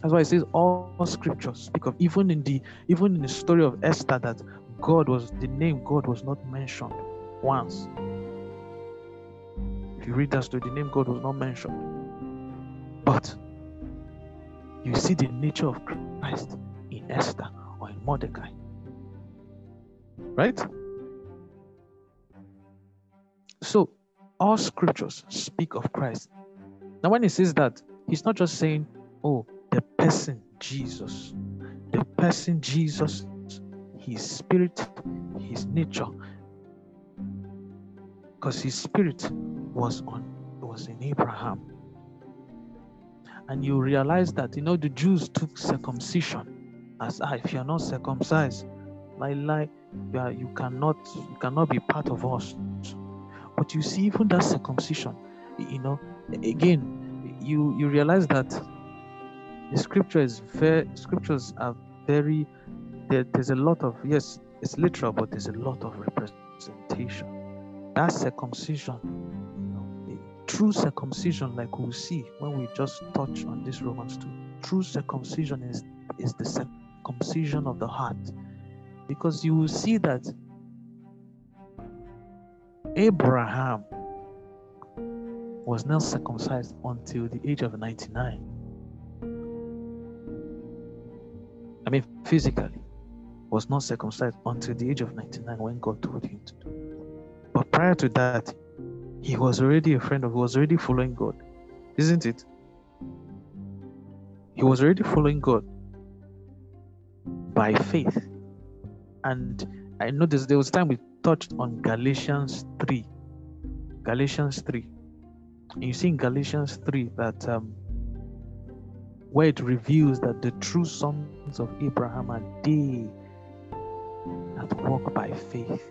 That's why it says all scriptures speak of even in the even in the story of Esther that God was the name God was not mentioned once. You read that story, the name God was not mentioned. But you see the nature of Christ in Esther or in Mordecai. Right? So all scriptures speak of Christ. Now, when he says that, he's not just saying, oh, the person Jesus, the person Jesus, his spirit, his nature. Because his spirit was on was in Abraham. And you realize that you know the Jews took circumcision as ah, if you're not circumcised, like like you, are, you cannot you cannot be part of us. But you see, even that circumcision, you know, again, you you realize that the scripture is very scriptures are very there, there's a lot of yes it's literal but there's a lot of representation that circumcision true circumcision like we'll see when we just touch on this romans 2 true circumcision is is the circumcision of the heart because you will see that abraham was not circumcised until the age of 99 I mean, physically, was not circumcised until the age of 99 when God told him to do. But prior to that, he was already a friend of, he was already following God, isn't it? He was already following God by faith. And I noticed there was time we touched on Galatians 3. Galatians 3. And you see in Galatians 3 that um, where it reveals that the true sons of Abraham are they that walk by faith.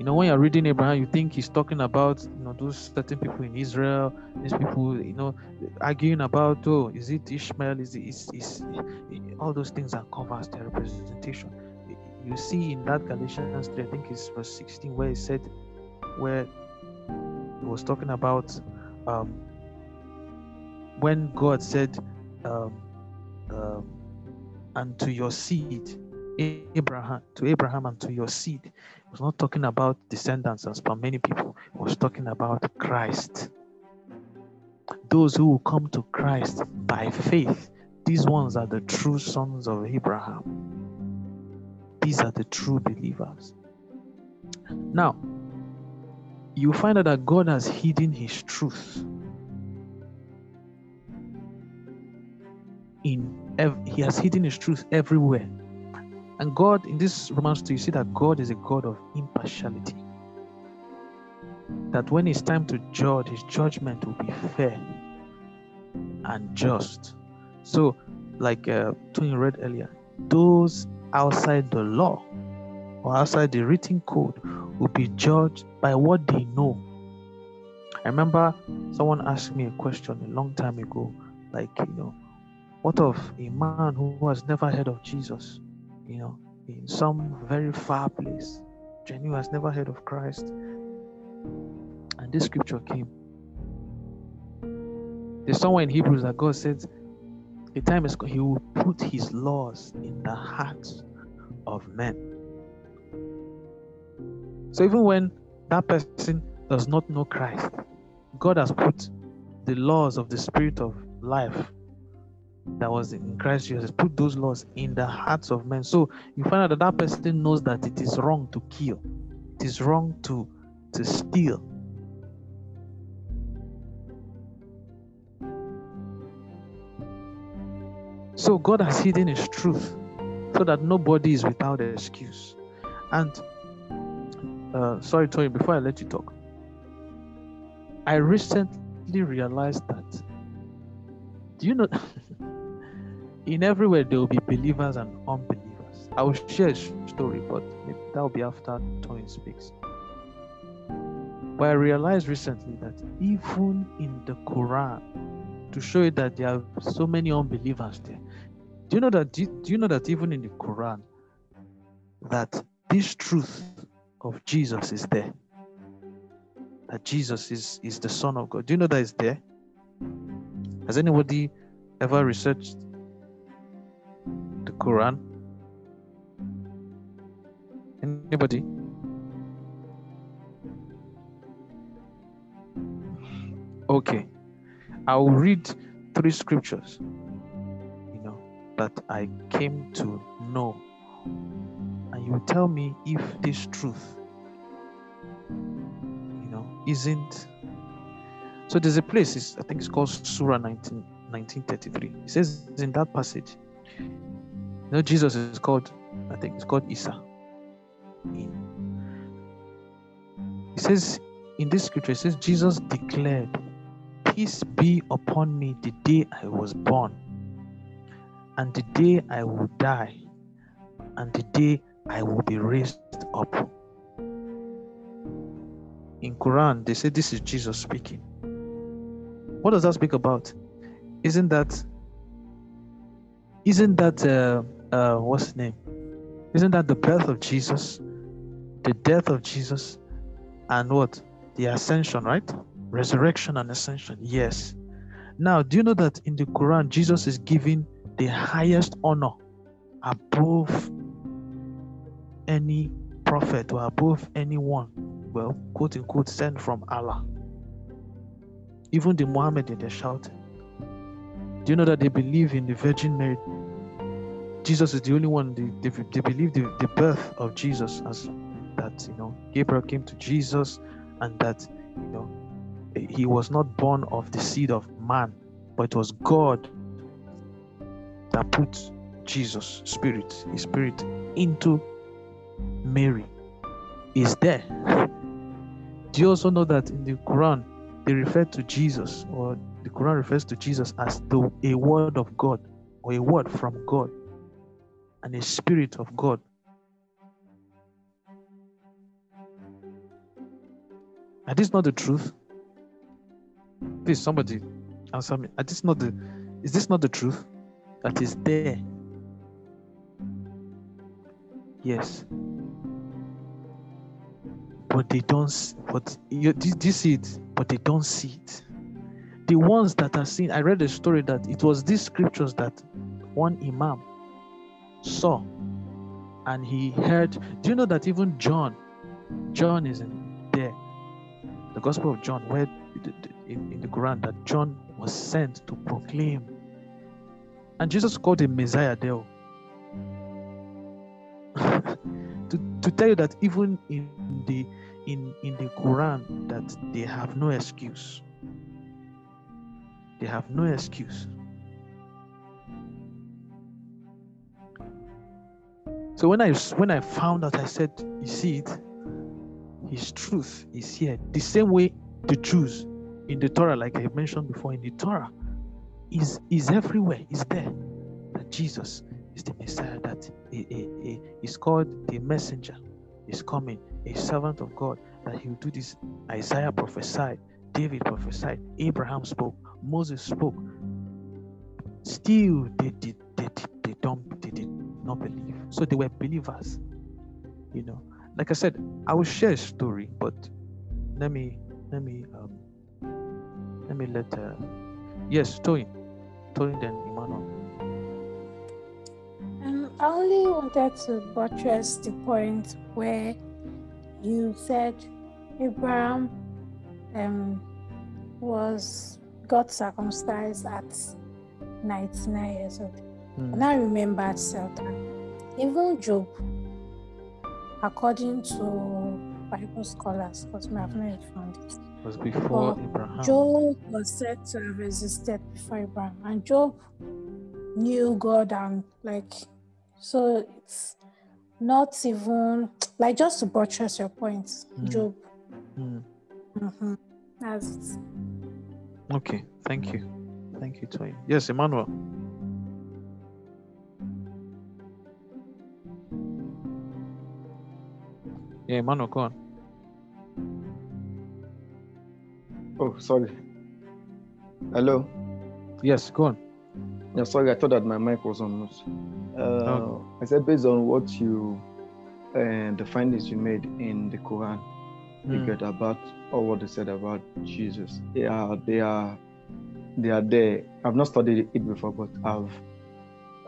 You know, when you're reading Abraham, you think he's talking about you know those certain people in Israel, these people, you know, arguing about oh, is it Ishmael? Is it is, is all those things are covers their representation. You see in that Galatians 3, I think it's verse 16, where he said, where he was talking about um, when God said, um, um, "And to your seed, Abraham, to Abraham and to your seed," it was not talking about descendants as for many people. It was talking about Christ. Those who will come to Christ by faith, these ones are the true sons of Abraham. These are the true believers. Now, you find out that God has hidden his truth in ev- he has hidden his truth everywhere. And God, in this Romans 2, you see that God is a God of impartiality. That when it's time to judge, his judgment will be fair and just. So, like uh, Tony read earlier, those outside the law or outside the written code will be judged by what they know. I remember someone asked me a question a long time ago, like, you know, what of a man who has never heard of Jesus, you know, in some very far place, who has never heard of Christ? And this scripture came. There's somewhere in Hebrews that God said, the time is he will put his laws in the hearts of men. So even when that person does not know Christ, God has put the laws of the spirit of life that was in Christ Jesus, put those laws in the hearts of men. So you find out that that person knows that it is wrong to kill, it is wrong to to steal. So God has hidden His truth so that nobody is without excuse. And uh, sorry, Tony, before I let you talk, I recently realized that. Do you know? in everywhere there will be believers and unbelievers. I will share a story, but that will be after Tony speaks. But I realized recently that even in the Quran, to show you that there are so many unbelievers there. Do you know that? Do you know that even in the Quran, that this truth of Jesus is there? That Jesus is is the Son of God. Do you know that is there? Has anybody ever researched Quran? Anybody? Okay. I'll read three scriptures, you know, that I came to know. And you tell me if this truth, you know, isn't. So there's a place, I think it's called Surah 19, 1933. It says in that passage, you know, Jesus is called, I think it's called Isa. It says in this scripture, it says Jesus declared Peace be upon me the day I was born, and the day I will die, and the day I will be raised up. In Quran, they say this is Jesus speaking. What does that speak about? Isn't that isn't that uh, uh, what's his name? Isn't that the birth of Jesus, the death of Jesus, and what the ascension, right? resurrection and ascension. Yes. Now, do you know that in the Quran, Jesus is given the highest honor above any prophet or above anyone, well, quote unquote, sent from Allah? Even the Muhammad, they're shouting. Do you know that they believe in the Virgin Mary? Jesus is the only one, they, they, they believe the, the birth of Jesus as that, you know, Gabriel came to Jesus and that, you know, he was not born of the seed of man, but it was God that put Jesus, Spirit, His Spirit, into Mary. Is there. Do you also know that in the Quran they refer to Jesus, or the Quran refers to Jesus as the a word of God, or a word from God, and a spirit of God. And this is not the truth. Please, somebody answer me. Is this not the is this not the truth? That is there. Yes. But they don't but you, do you see it? But they don't see it. the ones that are seen, I read a story that it was these scriptures that one imam saw and he heard. Do you know that even John, John is in there, the Gospel of John, where in, in the Quran that John was sent to proclaim. And Jesus called him Messiah there. to, to tell you that even in the in in the Quran that they have no excuse. They have no excuse. So when I when I found out, I said, "You see it, His truth is here." The same way the Jews in the Torah, like I mentioned before, in the Torah, is is everywhere. Is there that Jesus is the Messiah? that he is called the messenger. Is coming, a servant of God. That he will do this. Isaiah prophesied. David prophesied. Abraham spoke. Moses spoke. Still, they did. They, they, they don't. They did not believe. So they were believers. You know, like I said, I will share a story, but let me let me um let me let uh yes, Toyin. Toyin then Emmanuel. Um, I only wanted to buttress the point where you said Abraham um was got circumcised at 99 years old. Mm. And I remember remembered Satan. Even Job, according to Bible scholars, because we have not found it. Was before Abraham. Job was said to have existed before Abraham. And Job knew God and like so it's not even like just to buttress your point, mm. Job. Mm. Mm-hmm. That's it. Okay, thank you. Thank you, Toy. Yes, Emmanuel. Yeah, Mano, go on. Oh, sorry. Hello. Yes, go on. Yeah, sorry, I thought that my mic was on mute. Uh, oh. I said based on what you and uh, the findings you made in the Quran, mm. you hmm. get about or what they said about Jesus. They are they are they are there. I've not studied it before, but I've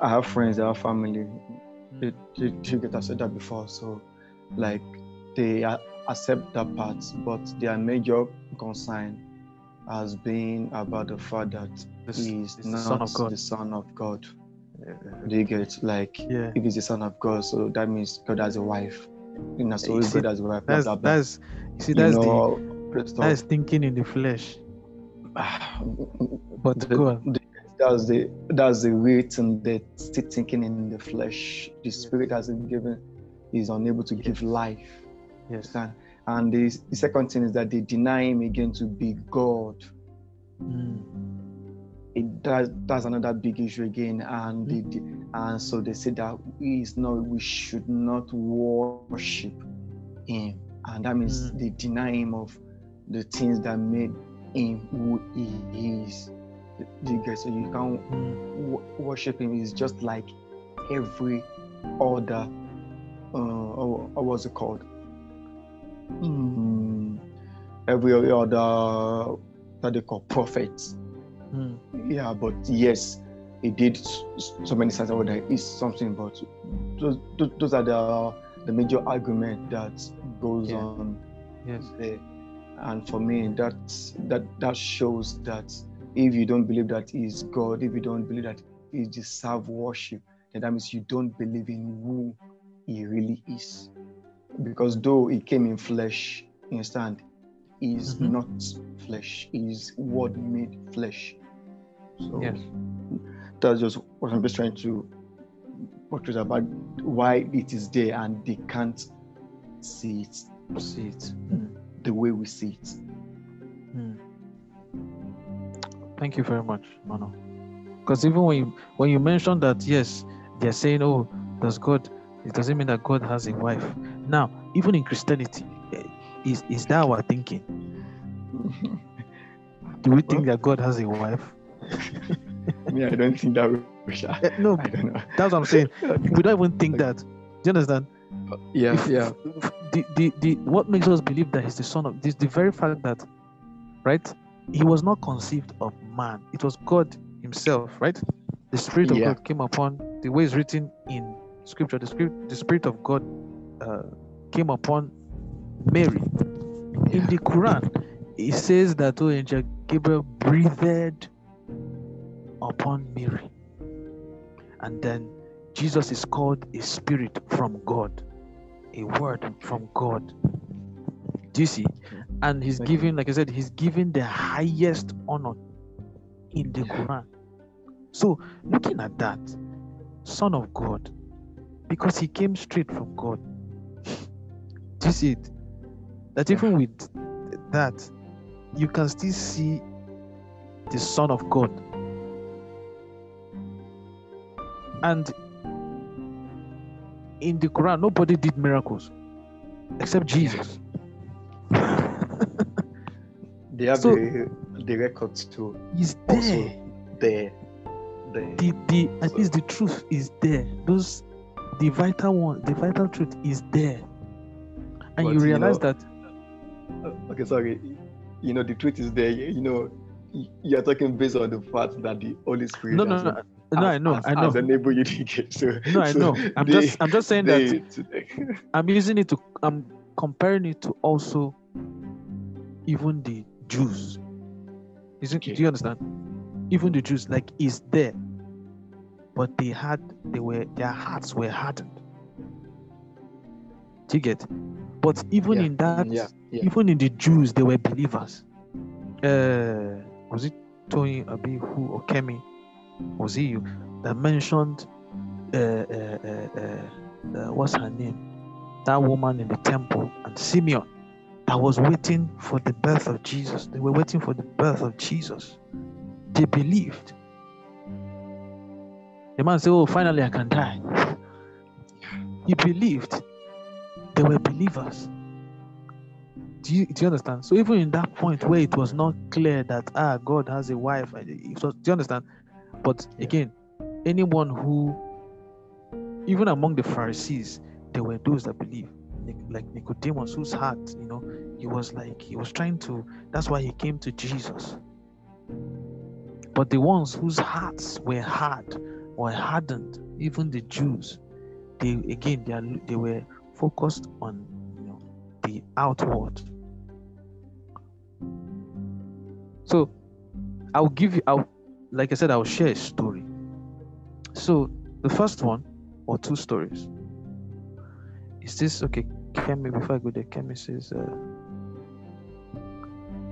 I have friends, I have family. They, they, they get I said that before. So like they accept that part, but their major concern has been about the fact that he is not the son, of God. Yeah. Do you get like yeah. if he's the son of God, so that means God has a wife. You know, so God has a wife. That's blah, blah, that's you see that's you know, the that's thinking in the flesh. but the, go on. The, that's the that's the reason that still thinking in the flesh. The spirit hasn't given is unable to give life Yes. And the, the second thing is that they deny him again to be God. Mm. It does that's another big issue again. And they, and so they say that we is not we should not worship him. And that means mm. they deny him of the things that made him who he is. Do you get so you can't mm. worship him is just like every other uh, or, or what's it called? Mm, every other that they call prophets. Mm. Yeah, but yes, he did so many times that there is something, but those, those are the the major argument that goes yeah. on yes. there. And for me, that that that shows that if you don't believe that is God, if you don't believe that he deserves worship, then that means you don't believe in who he really is because though he came in flesh, you understand, is mm-hmm. not flesh, is word made flesh. So yes. that's just what I'm just trying to was about why it is there and they can't see it, see it mm. the way we see it. Mm. Thank you very much, Mano. Because even when you when you mention that, yes, they're saying, "Oh, does God it doesn't mean that God has a wife. Now, even in Christianity, eh, is is that our thinking? Do we think that God has a wife? Me, I don't think that. Eh, no, I don't know. That's what I'm saying. We don't even think that. Do you understand? Yeah, if, yeah. The, the the what makes us believe that he's the son of this the very fact that, right? he was not conceived of man. It was God Himself, right? The Spirit of Yeah. God came upon the way it's written in Scripture. The Spirit, the Spirit of God uh, came upon Mary. In the Quran, it says that oh, angel Gabriel breathed upon Mary, and then Jesus is called a spirit from God, a word from God. Do you see? And he's given, like I said, he's given the highest honor in the Quran. So, looking at that, Son of God, because he came straight from God. Do you see it? That even with that, you can still see the Son of God. And in the Quran, nobody did miracles except Jesus. They have So- the the records too. He's Also, there. there, there. The the at So- least the truth is there. Those the vital one, the vital truth is there. And But, you you realize know, that Uh, Okay, sorry. You know the truth is there. You know, you are talking based on the fact that the Holy Spirit. no no has, no no I know I know has enabled you to get. So no I know I'm they- just I'm just saying that they- today- I'm using it to I'm comparing it to also even the Jews. Is Okay. Do you understand? Even the Jews, like, is there, but they had they were their hearts were hardened. Do you get? But even Yeah, in that, yeah, yeah. even in the Jews, they were believers. Uh, was it Tony Abi who or Kemi? Was it you that mentioned? Uh, uh, uh, uh, uh, what's her name? That woman in the temple and Simeon that was waiting for the birth of Jesus. They were waiting for the birth of Jesus. They believed. The man said, Oh, finally I can die. He believed. They were believers. Do you, do you understand? So even in that point where it was not clear that ah God has a wife, was, do you understand? But again, anyone who, even among the Pharisees, there were those that believe, like Nicodemus, whose heart, you know, he was like he was trying to. That's why he came to Jesus. But the ones whose hearts were hard or hardened, even the Jews, they again they are, they were focused on you know the outward. So I'll give you I'll like I said, I'll share a story. So the first one or two stories. Is this okay? Kemi, before I go there, Kemi says uh,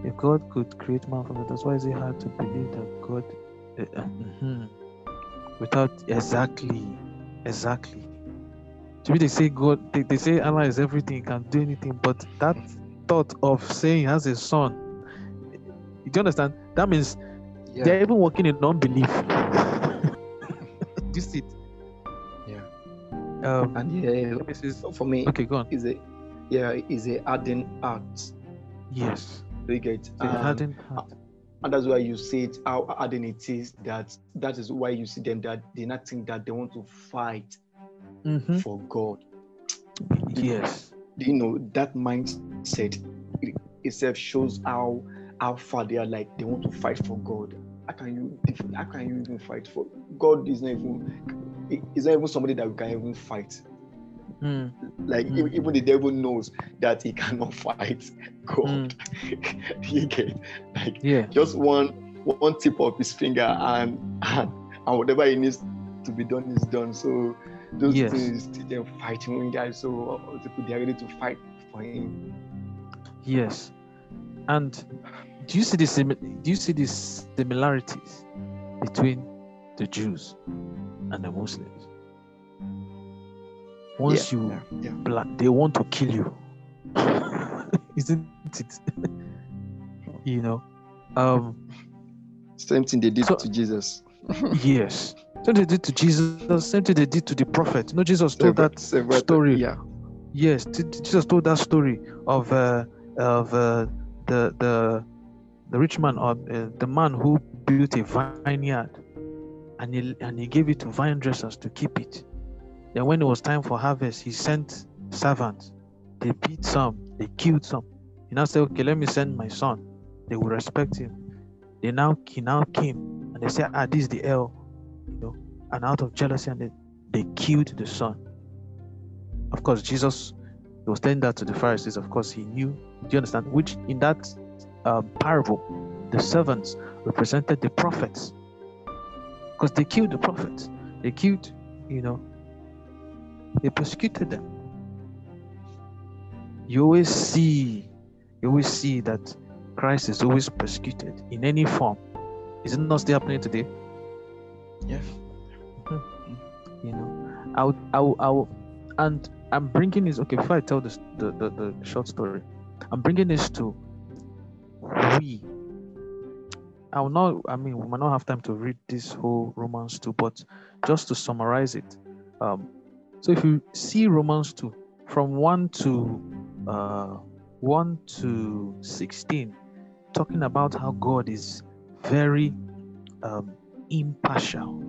if God could create man from it, that's why is it hard to believe that God uh, uh, mhm. without exactly exactly to me they say God they, they say Allah is everything, can do anything, but that thought of saying he has a son, do you understand? That means yeah, they're even working in unbelief. do you see it? yeah. Um, And yeah, Kemi says, for me, okay, go on. is a yeah, is a adding act. Yes, Do you get? the Um, hardened heart. and that's why you see it how adding it is that that is why you see them that they not think that they want to fight Mhm. for God. Yes, you know that mindset itself shows how how far they are like they want to fight for god. How can you how can you even fight for god is not even is not even somebody that we can even fight. Mm, like Mm. even, the devil knows that he cannot fight god. You get like yeah, just one one tip of his finger and and, and whatever he needs to be done is done. So those Yes. things them fighting one guy so uh, they are ready to fight for him yes. And do you see the simi- do you see the similarities between the Jews and the Muslims? Once yeah, you yeah, they want to kill you, isn't it? you know, um, Same thing they did So- to Jesus. yes. Same thing they did to Jesus. Same thing they did to the prophet. You know, Jesus told that story. Yeah. Yes, Jesus told that story of uh, of uh, the the the rich man or uh, the man who built a vineyard, and he and he gave it to vine dressers to keep it. Then when it was time for harvest, he sent servants. They beat some, they killed some. He now said, "Okay, let me send my son. they will respect him. They now he now came and they said, Ah, this is the L, and out of jealousy and they, they killed the son. Of course, Jesus he was telling that to the Pharisees. Of course, he knew. Do you understand? Which in that um, parable, the servants represented the prophets because they killed the prophets. They killed, you know, they persecuted them. You always see, you always see that Christ is always persecuted in any form. Isn't that still happening today? Yeah. You know, I'll, I'll, I'll, and I'm bringing this. Okay, before I tell this, the, the the short story, I'm bringing this to we. I will not. I mean, we might not have time to read this whole Romans two, but just to summarize it. Um, so if you see Romans two, from one to uh, one to sixteen, talking about how God is very um, impartial,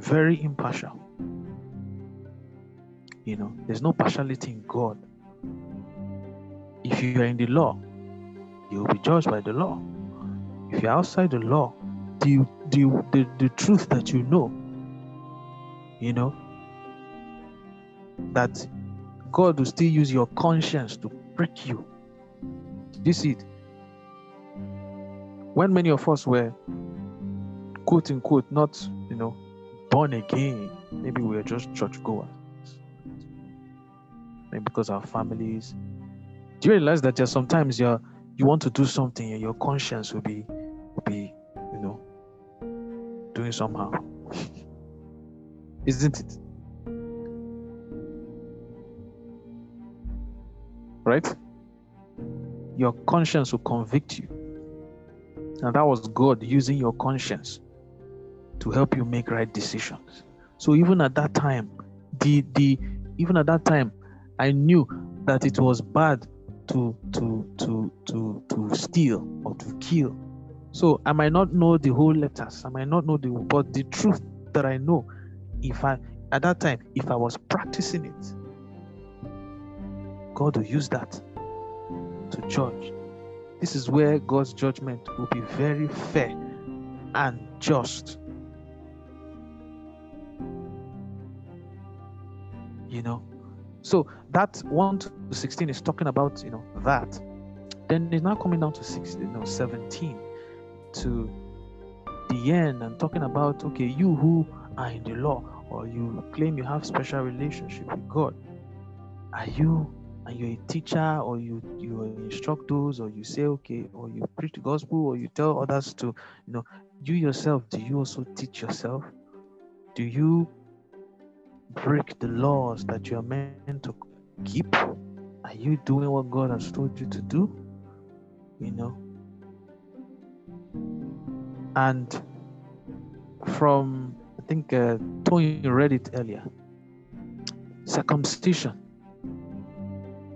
very impartial. You know, there's no partiality in God. If you are in the law, you will be judged by the law. If you're outside the law, the, the, the, the truth that you know, you know, that God will still use your conscience to prick you. You see it? When many of us were quote unquote not, you know, born again, maybe we are just church goers. Maybe because our families. Do you realize that sometimes you're you want to do something and your conscience will be will be, you know, doing somehow. Isn't it? Right? Your conscience will convict you. And that was God using your conscience to help you make right decisions. So even at that time, the the even at that time, I knew that it was bad to to to to to steal or to kill. So I might not know the whole letters, I might not know the but the truth that I know, if I at that time, if I was practicing it, God will use that to judge. This is where God's judgment will be very fair and just. You know, so that 1 to 16 is talking about, you know, that. Then it's now coming down to 16, you know, 17 to the end and talking about, okay, you who are in the law or you claim you have special relationship with God, are you and you're a teacher or you you instruct those or you say okay or you preach the gospel or you tell others to you know you yourself do you also teach yourself do you break the laws that you are meant to keep. Are you doing what god has told you to do? You know? And from i think uh, tony read it earlier. Circumcision.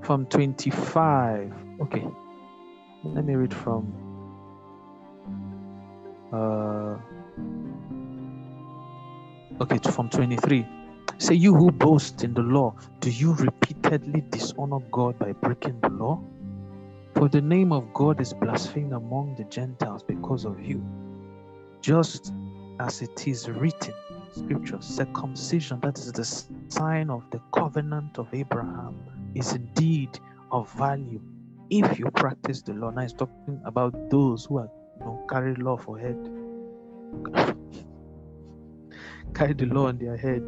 From 25 okay. Let me read from uh okay from 23 say you who boast in the law do you repeatedly dishonor god by breaking the law for the name of god is blasphemed among the gentiles because of you just as it is written scripture circumcision that is the sign of the covenant of abraham is indeed of value if you practice the law. Now he's talking about those who are you know carry law for head. carry the law on their head.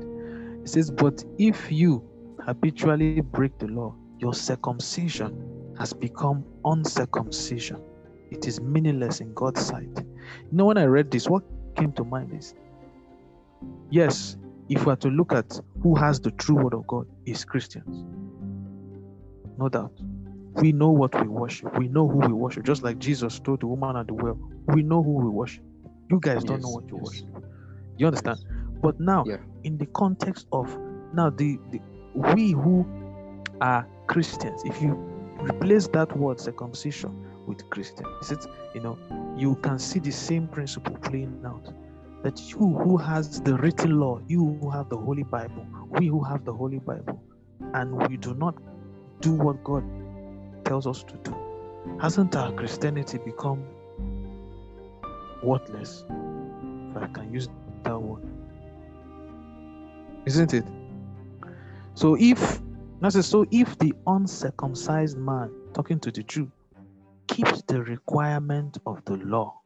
It says, But if you habitually break the law, your circumcision has become uncircumcision. It is meaningless in God's sight. You know, when I read this, what came to mind is yes, if we are to look at who has the true word of God, is Christians no doubt. We know what we worship. We know who we worship. Just like Jesus told the woman at the well, we know who we worship. You guys don't know what you yes. worship. You understand? But now, Yeah. In the context of now the, the we who are Christians, if you replace that word circumcision with Christian, is it you know you can see the same principle playing out. That you who has the written law, you who have the Holy Bible, we who have the Holy Bible, and we do not do what God tells us to do, hasn't our Christianity become worthless? If I can use that word. Isn't it? So if so if the uncircumcised man talking to the Jew keeps the requirement of the law,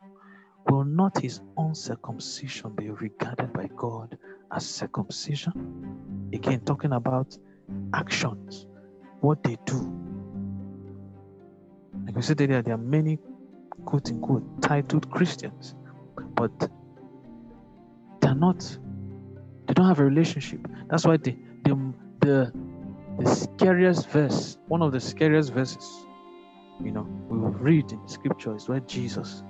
will not his uncircumcision be regarded by God as circumcision? Again, talking about actions, what they do. Like we said earlier, there are many quote unquote titled Christians, but they're not, they don't have a relationship. That's why the the the, the scariest verse, one of the scariest verses, you know, we will read in scripture is where Jesus,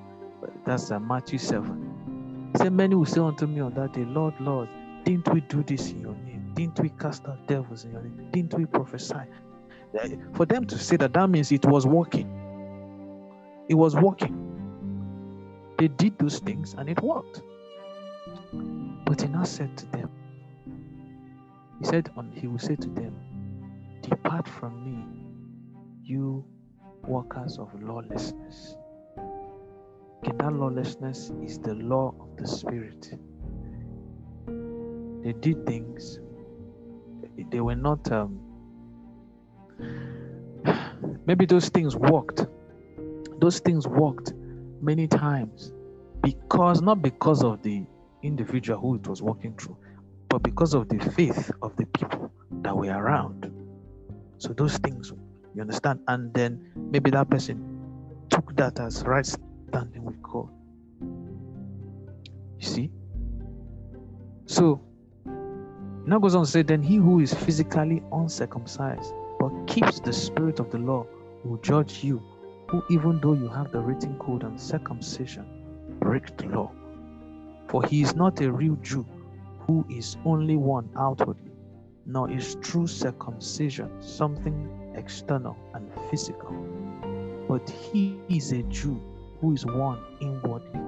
that's uh, Matthew 7. He said, Many will say unto me on that day, Lord, Lord, didn't we do this in your name? Didn't we cast out devils in your name? Didn't we prophesy? For them to say that, that means it was working. It was working. They did those things and it worked. But he now said to them, He said, on, He will say to them, Depart from me, you workers of lawlessness. Okay, that lawlessness is the law of the Spirit. They did things, they were not, um, maybe those things worked. Those things worked many times because, not because of the individual who it was walking through, but because of the faith of the people that were around. So those things, you understand? And then maybe that person took that as right standing with God. You see? So now goes on to say, then he who is physically uncircumcised but keeps the spirit of the law will judge you, who even though you have the written code and circumcision, break the law. For he is not a real Jew who is only one outwardly, nor is true circumcision something external and physical. But he is a Jew who is one inwardly,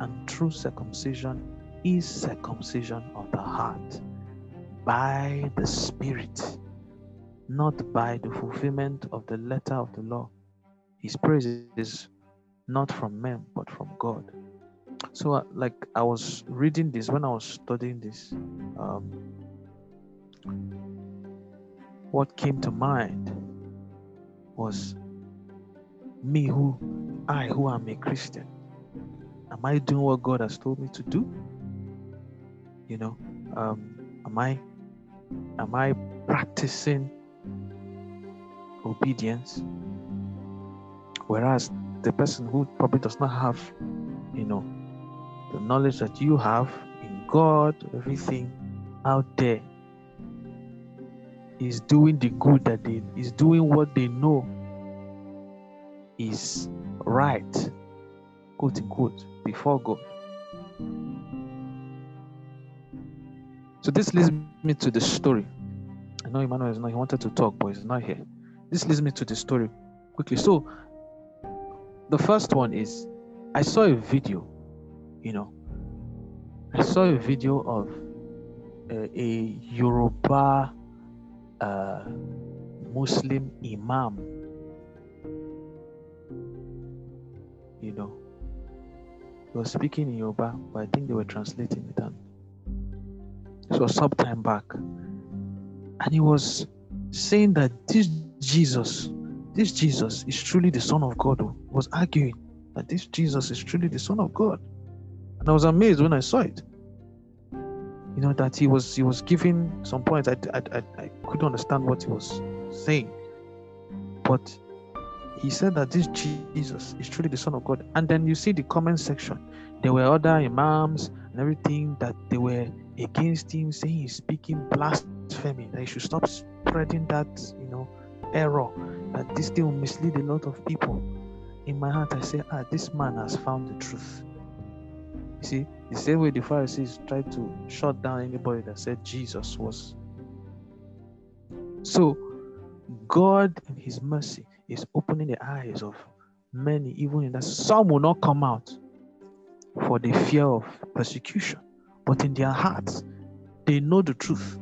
and true circumcision is circumcision of the heart by the Spirit, not by the fulfillment of the letter of the law. His praise is not from men, but from God. So, uh, like I was reading this when I was studying this, um, what came to mind was me, who I, who am a Christian. Am I doing what God has told me to do? You know, um, am I am I practicing obedience? Whereas the person who probably does not have, you know, the knowledge that you have in God, everything out there is doing the good that they is doing what they know is right, quote unquote, before God. So this leads me to the story. I know Emmanuel is not, he wanted to talk, but he's not here. This leads me to the story quickly. So the first one is I saw a video, you know, I saw a video of uh, a Yoruba uh, Muslim imam, you know, he was speaking in Yoruba, but I think they were translating it. This was some time back, and he was saying that this Jesus this Jesus is truly the Son of God, was arguing that this Jesus is truly the Son of God. And I was amazed when I saw it. You know, that he was he was giving some points. I, I, I, I couldn't understand what he was saying. But he said that this Jesus is truly the Son of God. And then you see the comment section. There were other imams and everything that they were against him, saying he's speaking blasphemy, that he should stop spreading that, you know, error that this thing will mislead a lot of people. In my heart, I say, ah, this man has found the truth. See, the same way the Pharisees tried to shut down anybody that said Jesus was. So, God, in His mercy, is opening the eyes of many, even in that some will not come out for the fear of persecution, but in their hearts, they know the truth.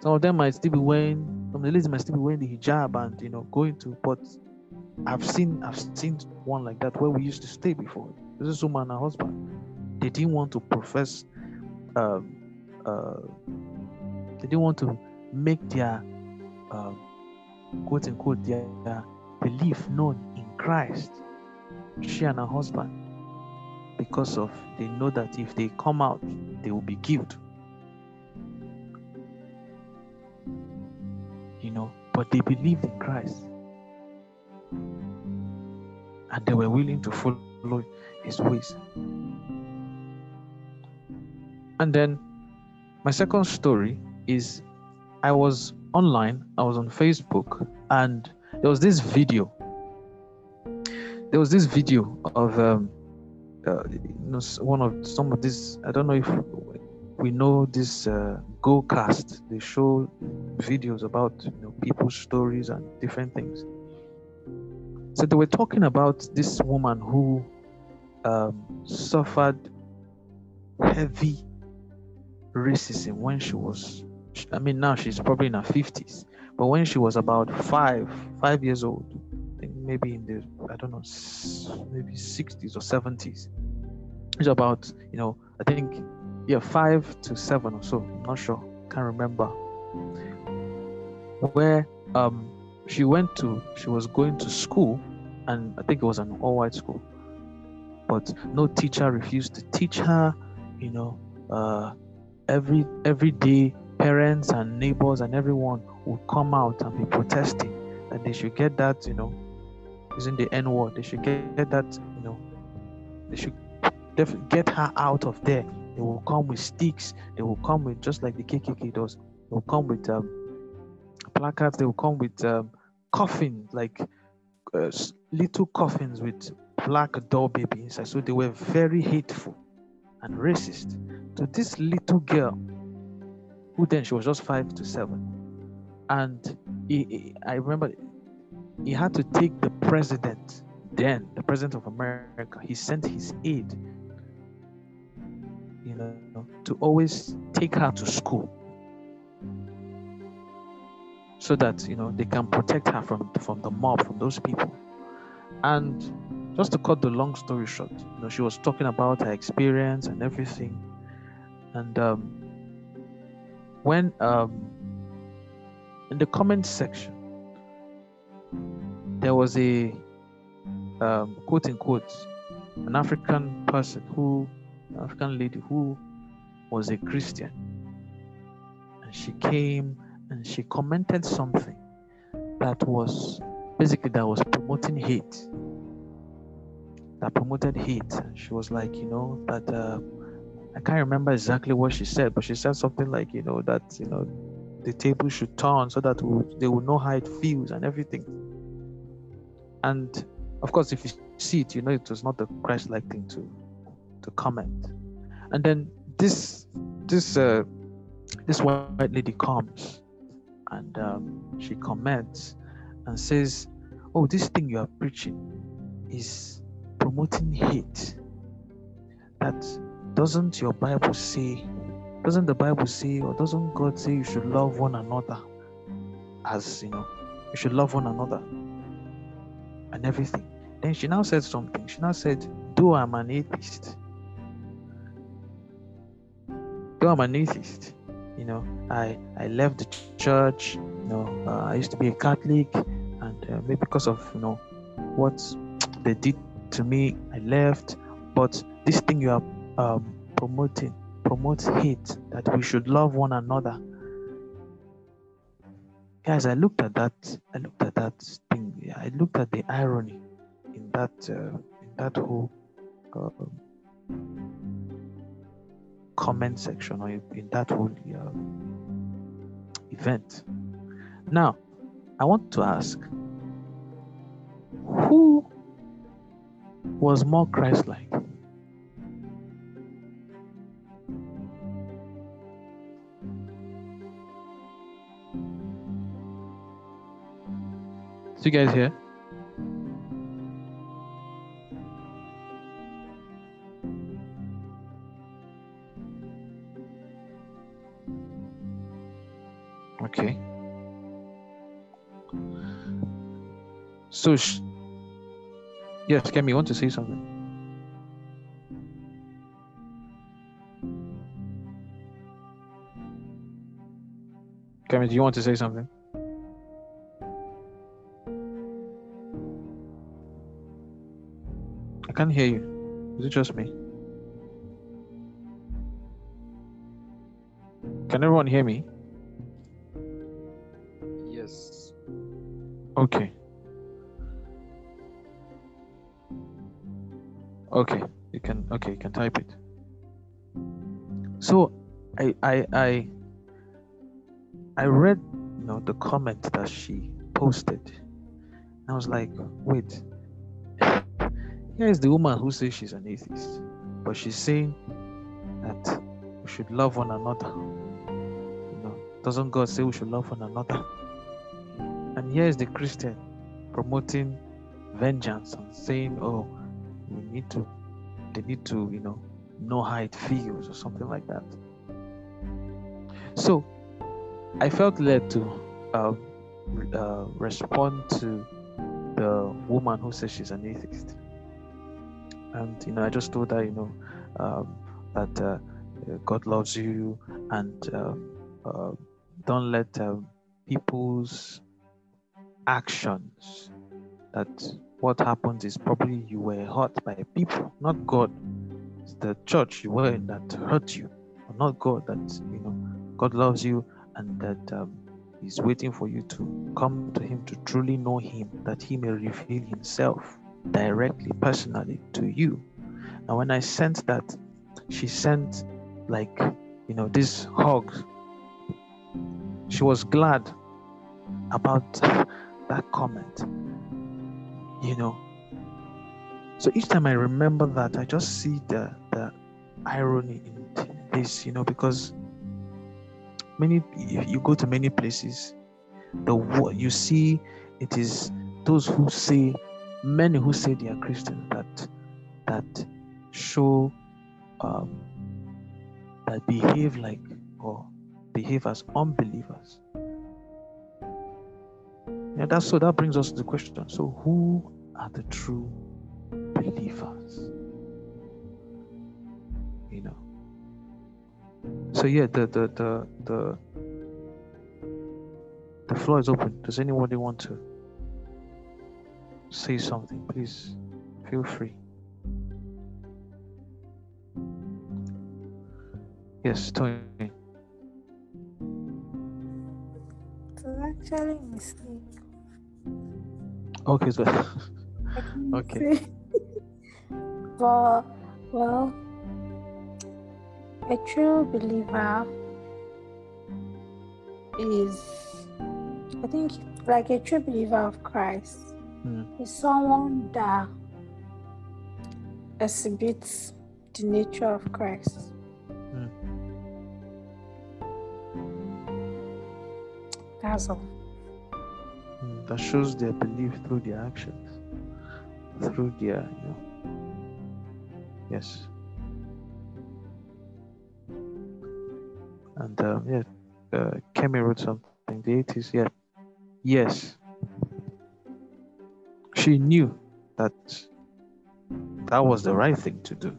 Some of them might still be wearing some of the ladies might still be wearing the hijab and you know going to but I've seen I've seen one like that where we used to stay before. This is woman and her husband. They didn't want to profess um, uh, they didn't want to make their uh, quote unquote their, their belief known in Christ. She and her husband, because of they know that if they come out, they will be killed. You know, but they believed in Christ and they were willing to follow his ways. And then my second story is I was online, I was on Facebook, and there was this video. There was this video of um, uh, you know, one of some of these. I don't know if we know this uh, Goalcast. They show videos about you know people's stories and different things. So they were talking about this woman who um, suffered heavy racism when she was I mean now she's probably in her 50s but when she was about five five years old I think maybe in the I don't know maybe 60s or 70s it's about you know I think yeah five to seven or so I'm not sure can't remember where um she went to she was going to school and I think it was an all-white school but no teacher refused to teach her you know uh every every day parents and neighbors and everyone would come out and be protesting that they should get that you know using the n word they should get, get that you know they should def- get her out of there. They will come with sticks they will come with just like the kkk does they will come with um, placards they will come with um, coffins like uh, little coffins with black doll baby inside so they were very hateful and racist to this little girl who then she was just five to seven. And he, he, i remember he had to take the president then the president of america he sent his aide you know to always take her to school so that you know they can protect her from from the mob from those people. And just to cut the long story short you know she was talking about her experience and everything. And um, when um, in the comment section there was a um, quote unquote an african person who an african lady who was a christian. And she came and she commented something that was basically that was promoting hate that promoted hate. She was like you know that uh, i can't remember exactly what she said but she said something like you know that you know the table should turn so that they will know how it feels and everything. And of course if you see it you know it was not the christ-like thing to to comment. And then this this uh this white lady comes and um, she comments and says, Oh, this thing you are preaching is promoting hate. That doesn't your Bible say, doesn't the Bible say, or doesn't God say you should love one another as you know, you should love one another and everything. Then she now said something. She now said, Though I'm an atheist, though I'm an atheist, you know, I I left the church. You know, uh, I used to be a Catholic, and uh, maybe because of you know what they did to me, I left. But this thing you are um, promoting promotes hate that we should love one another. Guys, I looked at that. I looked at that thing. I looked at the irony in that uh, in that whole. Um, comment section or in that whole uh, event. Now, I want to ask who was more Christ like? So, you guys here? Okay. So, Yes, Kemi, you want to say something? Kemi, do you want to say something? I can't hear you. Is it just me? Can everyone hear me? Yes. Okay. Okay, you can okay, you can type it. So I I I I read you know the comment that she posted. I was like, wait, here is the woman who says she's an atheist, but she's saying that we should love one another. You know, doesn't God say we should love one another? And here is the Christian promoting vengeance and saying, oh, we need to, they need to, you know, know how it feels or something like that. So I felt led to uh, uh, respond to the woman who says she's an atheist. And, you know, I just told her, you know, um, that uh, God loves you and um, uh, don't let um, people's actions that what happens is probably you were hurt by people, not God. It's the church you were in that hurt you, not God that you know God loves you and that um, He's waiting for you to come to Him to truly know Him, that He may reveal Himself directly, personally to you. And when I sent that, she sent like you know this hug. She was glad about that comment you know. So each time i remember that i just see the the irony in this you know because many you go to many places the what you see it is those who say many who say they are christians that that show um, that behave like or behave as unbelievers yeah, that's so that brings us to the question. So who are the true believers? You know. So yeah, the the the the the floor is open. Does anybody want to say something? Please feel free. Yes, Tony. It was actually mistake. Okay, so Okay. but well, a true believer is, I think, like a true believer of Christ Hmm. is someone that exhibits the nature of Christ. Hmm. That's all. That shows their belief through their actions, through their, you know. Yes. And um, yeah, uh, Kemi wrote something. The atheist, yeah, yes. She knew that that was the right thing to do,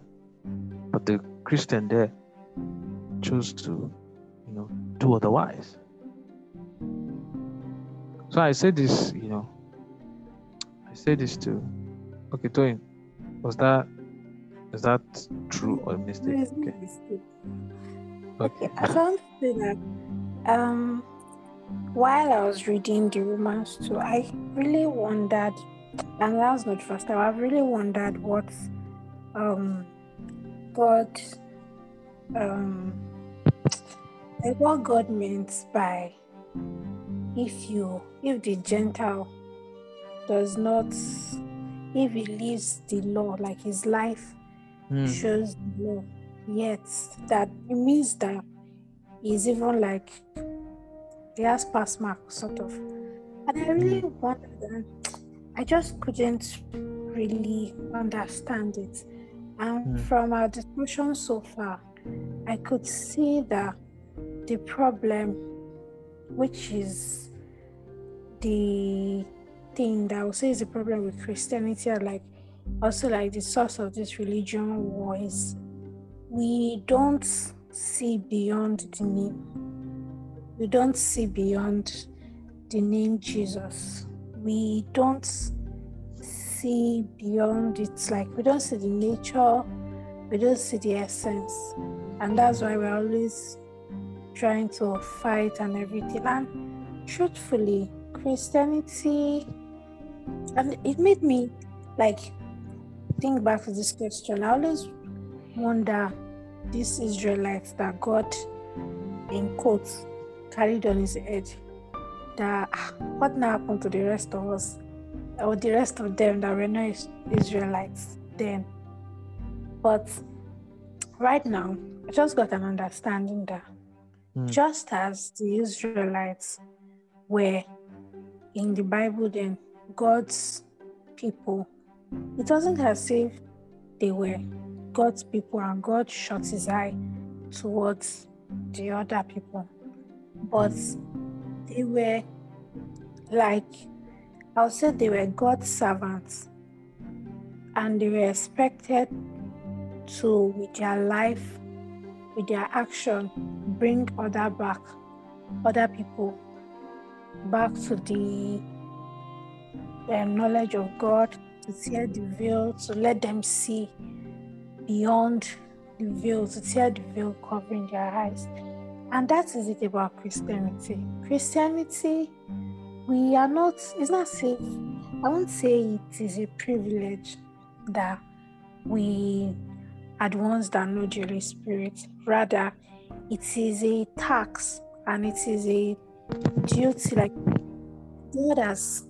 but the Christian there chose to, you know, do otherwise. So I said this, you know, I said this to, okay, Toyin, was that, is that true or a mistake? There's Okay. mistake. Okay. I found that um while I was reading the Romans 2, I really wondered, and that was not first time. I've really wondered what um God um like what God meant by if you if the Gentile does not if he leaves the law like his life Hmm. shows the law yet that it means that he's even like he has pass mark sort of and i really wondered and i just couldn't really understand it and Hmm. from our discussion so far i could see that the problem which is the thing that i would say is the problem with christianity like also like the source of this religion was we don't see beyond the name. We don't see beyond the name Jesus. We don't see beyond it. Like we don't see the nature, we don't see the essence. And that's why we're always trying to fight and everything. And truthfully, Christianity, and it made me like think back to this question. I always wonder these Israelites that God, in quotes, carried on his head. That ah, what now happened to the rest of us, or the rest of them that were not Israelites then? But right now, I just got an understanding that mm. just as the Israelites were in the Bible, then God's people, it wasn't as if they were God's people and God shut his eye towards the other people. But they were like, I would say they were God's servants and they were expected to, with their life, with their action, bring other back, other people back to the um, knowledge of God, to tear the veil, to let them see beyond the veil, to tear the veil covering their eyes. And that is it about Christianity. Christianity, we are not, it's not safe. I won't say it is a privilege that we are the ones that know the Holy Spirit. Rather, it is a tax and it is a duty. Like God has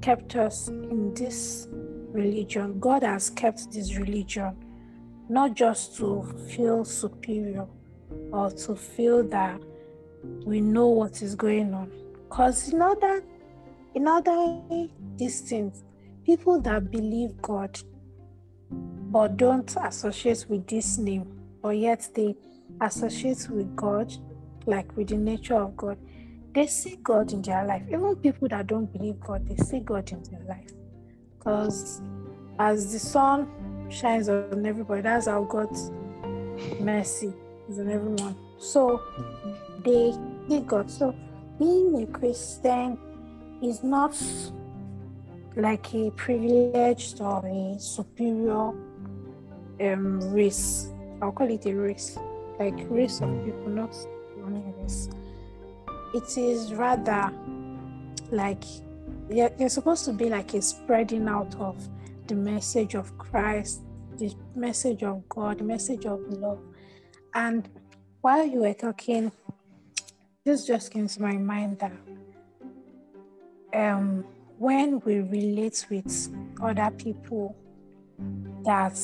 kept us in this religion, God has kept this religion not just to feel superior or to feel that we know what is going on. Because in other in other things, people that believe God but don't associate with this name, or yet they associate with God, like with the nature of God, they see God in their life. Even people that don't believe God, they see God in their life. Because as the sun shines on everybody. That's how God's mercy is on everyone. So they they God. So being a Christian is not like a privileged or a superior um, race. I'll call it a race, like race of people, not only race. It is rather like you're supposed to be like a spreading out of the message of Christ, the message of God, the message of love. And while you were talking, this just came to my mind that um, when we relate with other people that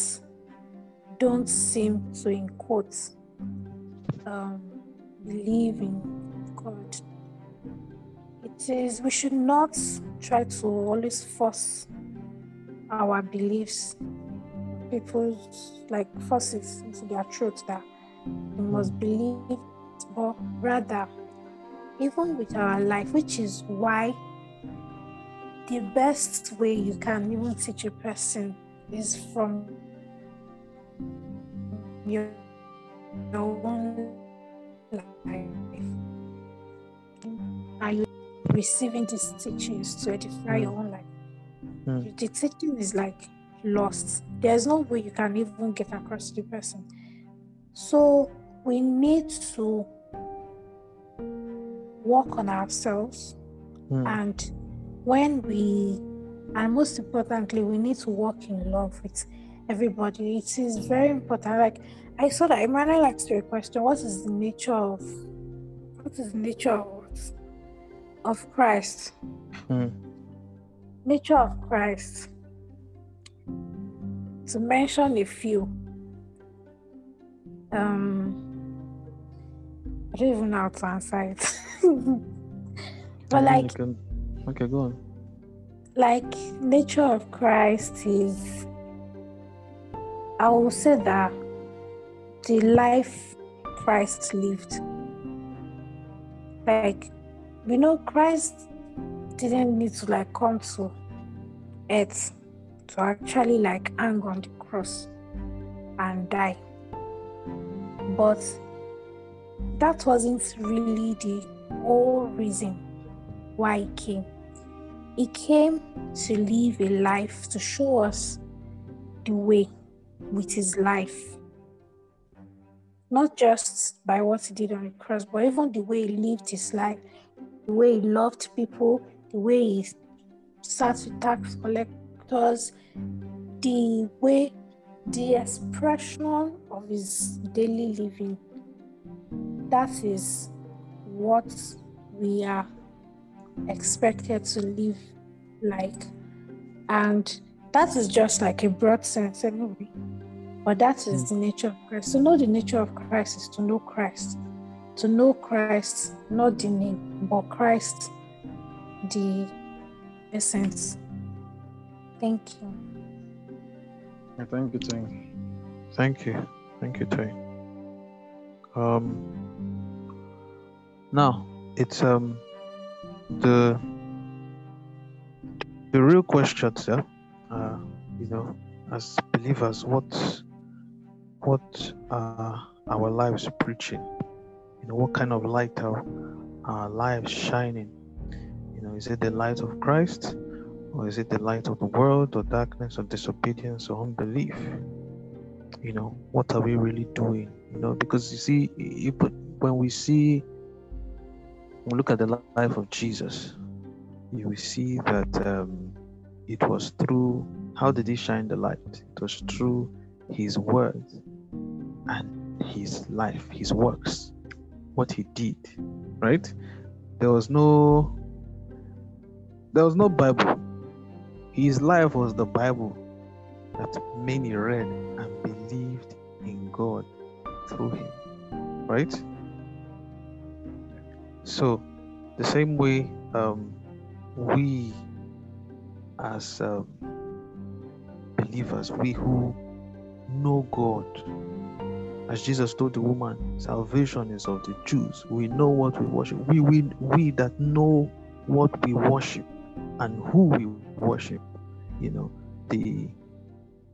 don't seem to, in quotes, um, believe in God, it is we should not try to always force our beliefs, people's like forces into their truth that we must believe, but rather, even with our life, which is why the best way you can even teach a person is from your, your own life. Are you receiving these teachings to edify your own life? Mm. The teaching is like lost. There's no way you can even get across to the person. So we need to work on ourselves mm. and when we and most importantly we need to work in love with everybody. It is very important. Like i saw that emmanuel you a question what is the nature of what is the nature of, of christ. Mm nature of Christ. To mention a few, um, I don't even know how to answer it. but like, can... okay, go on. Like nature of Christ is, I will say that the life Christ lived. Like, you know, Christ didn't need to like come to earth to actually like hang on the cross and die. But that wasn't really the whole reason why he came. He came to live a life to show us the way with his life. Not just by what he did on the cross, but even the way he lived his life, the way he loved people, the way he sat with tax collectors, the way, the expression of his daily living. That is what we are expected to live like. And that is just like a broad sense anyway. But that is the nature of Christ. To know the nature of Christ is to know Christ. To know Christ, not the name, but Christ, the essence. Thank you. Yeah, thank you, Tony. Thank you. Thank you, Toy. Um now it's um the the real question, sir. You know, as believers, what what are our lives preaching? You know, what kind of light are our lives shining? You know, is it the light of Christ, or is it the light of the world, or darkness, or disobedience, or unbelief? You know, what are we really doing? You know, because you see, you put, when we see, when we look at the life of Jesus, you will see that um, it was through how did he shine the light? It was through his words and his life, his works, what he did, right? There was no there was no Bible. His life was the Bible that many read and believed in God through him, right? So, the same way um, we as um, believers, we who know God, as Jesus told the woman, salvation is of the Jews. We know what we worship. We, we, we that know what we worship and who we worship, you know, the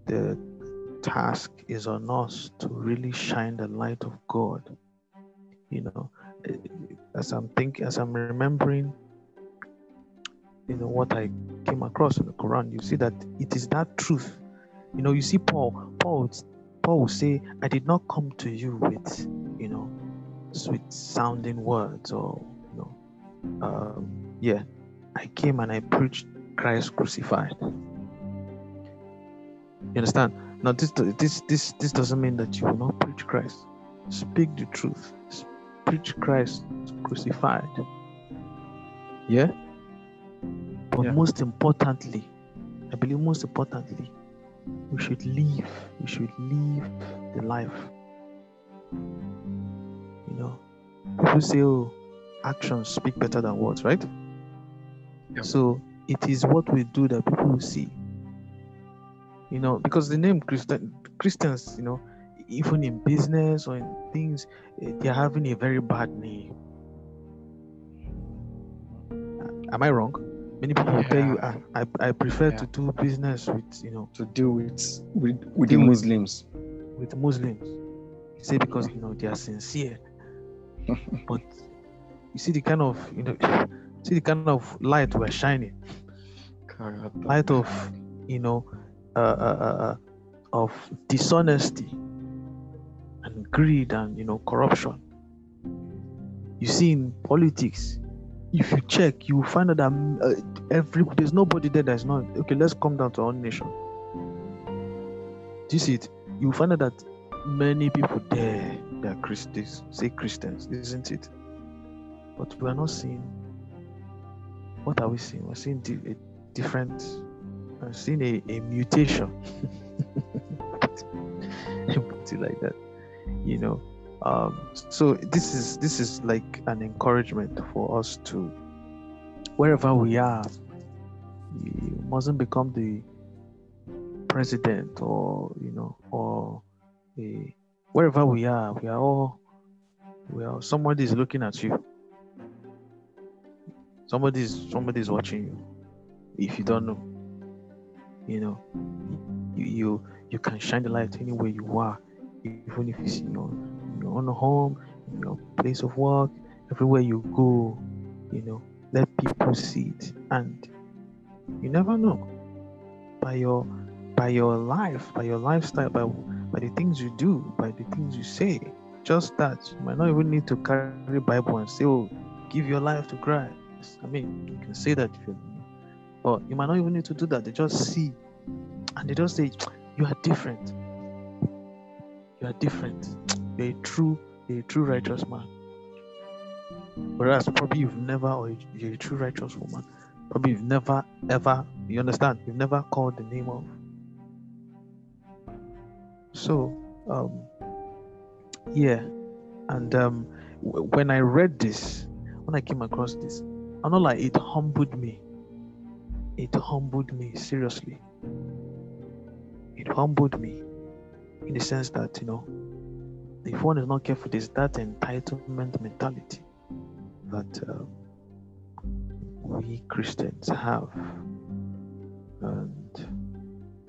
the task is on us to really shine the light of God. You know, as I'm thinking, as I'm remembering, you know, what I came across in the Quran, you see that it is that truth. You know, you see Paul, Paul, Paul will say, I did not come to you with, you know, sweet sounding words or, you know, um, yeah, I came and I preached Christ crucified. You understand? Now, this this this this doesn't mean that you will not preach Christ. Speak the truth. Preach Christ crucified. Yeah. But Yeah. most importantly, I believe most importantly, we should live. We should live the life. You know, people say, "Oh, actions speak better than words," right? Yeah. So it is what we do that people will see. You know, because the name Christian Christians, you know, even in business or in things, eh, they're having a very bad name. Am I wrong? Many people will tell you, Yeah. "Ah, I, I prefer Yeah. to do business with, you know, To deal with with, with the with- Muslims. with Muslims. You say because you know they are sincere. but you see the kind of you know see the kind of light we're shining. Light of you know uh, uh, uh, uh, of dishonesty and greed and you know corruption. You see in politics, if you check, you will find out that mm, uh, every there's nobody there that's not okay. Let's come down to our nation. Do you see it? You will find out that many people there they are Christians, say Christians, isn't it? But we are not seeing. What are we seeing? We're seeing di- a different. We're seeing a, a mutation. Like that, you know. Um, so this is this is like an encouragement for us to, wherever we are, you mustn't become the president or you know or a wherever we are, we are all we are somebody is looking at you. Somebody is somebody is watching you. If you don't know, You know, you you, can shine the light anywhere you are, even if it's in your, your own home, in your place of work, everywhere you go. You know, let people see it, and you never know by your by your life, by your lifestyle, by by the things you do, by the things you say. Just that you might not even need to carry Bible and say, "Oh, give your life to Christ." I mean, you can say that, you, but you might not even need to do that. They just see, and they just say, "You are different. You are different. A true, a true righteous man." Whereas probably you've never, or you're a true righteous woman. Probably you've never, ever. You understand? You've never called the name of. So, um, yeah, and um, w- when I read this, when I came across this, I know like it humbled me. It humbled me seriously. It humbled me in the sense that you know, if one is not careful, there's that entitlement mentality that uh, we Christians have, and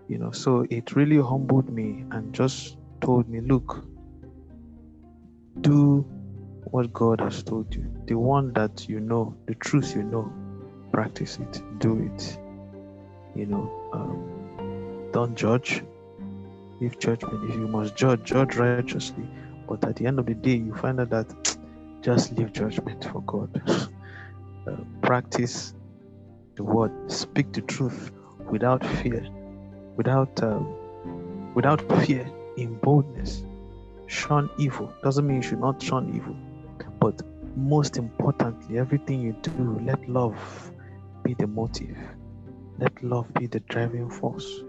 you know, so it really humbled me and just told me, look, do what God has told you. The one that you know, the truth you know, practice it, do it. You know, um, don't judge. If judgment, if you must judge, judge righteously. But at the end of the day, you find out that just leave judgment for God. uh, practice the word, speak the truth without fear, without um, without fear, in boldness. Shun evil doesn't mean you should not shun evil, but most importantly, everything you do, let love be the motive. Let love be the driving force.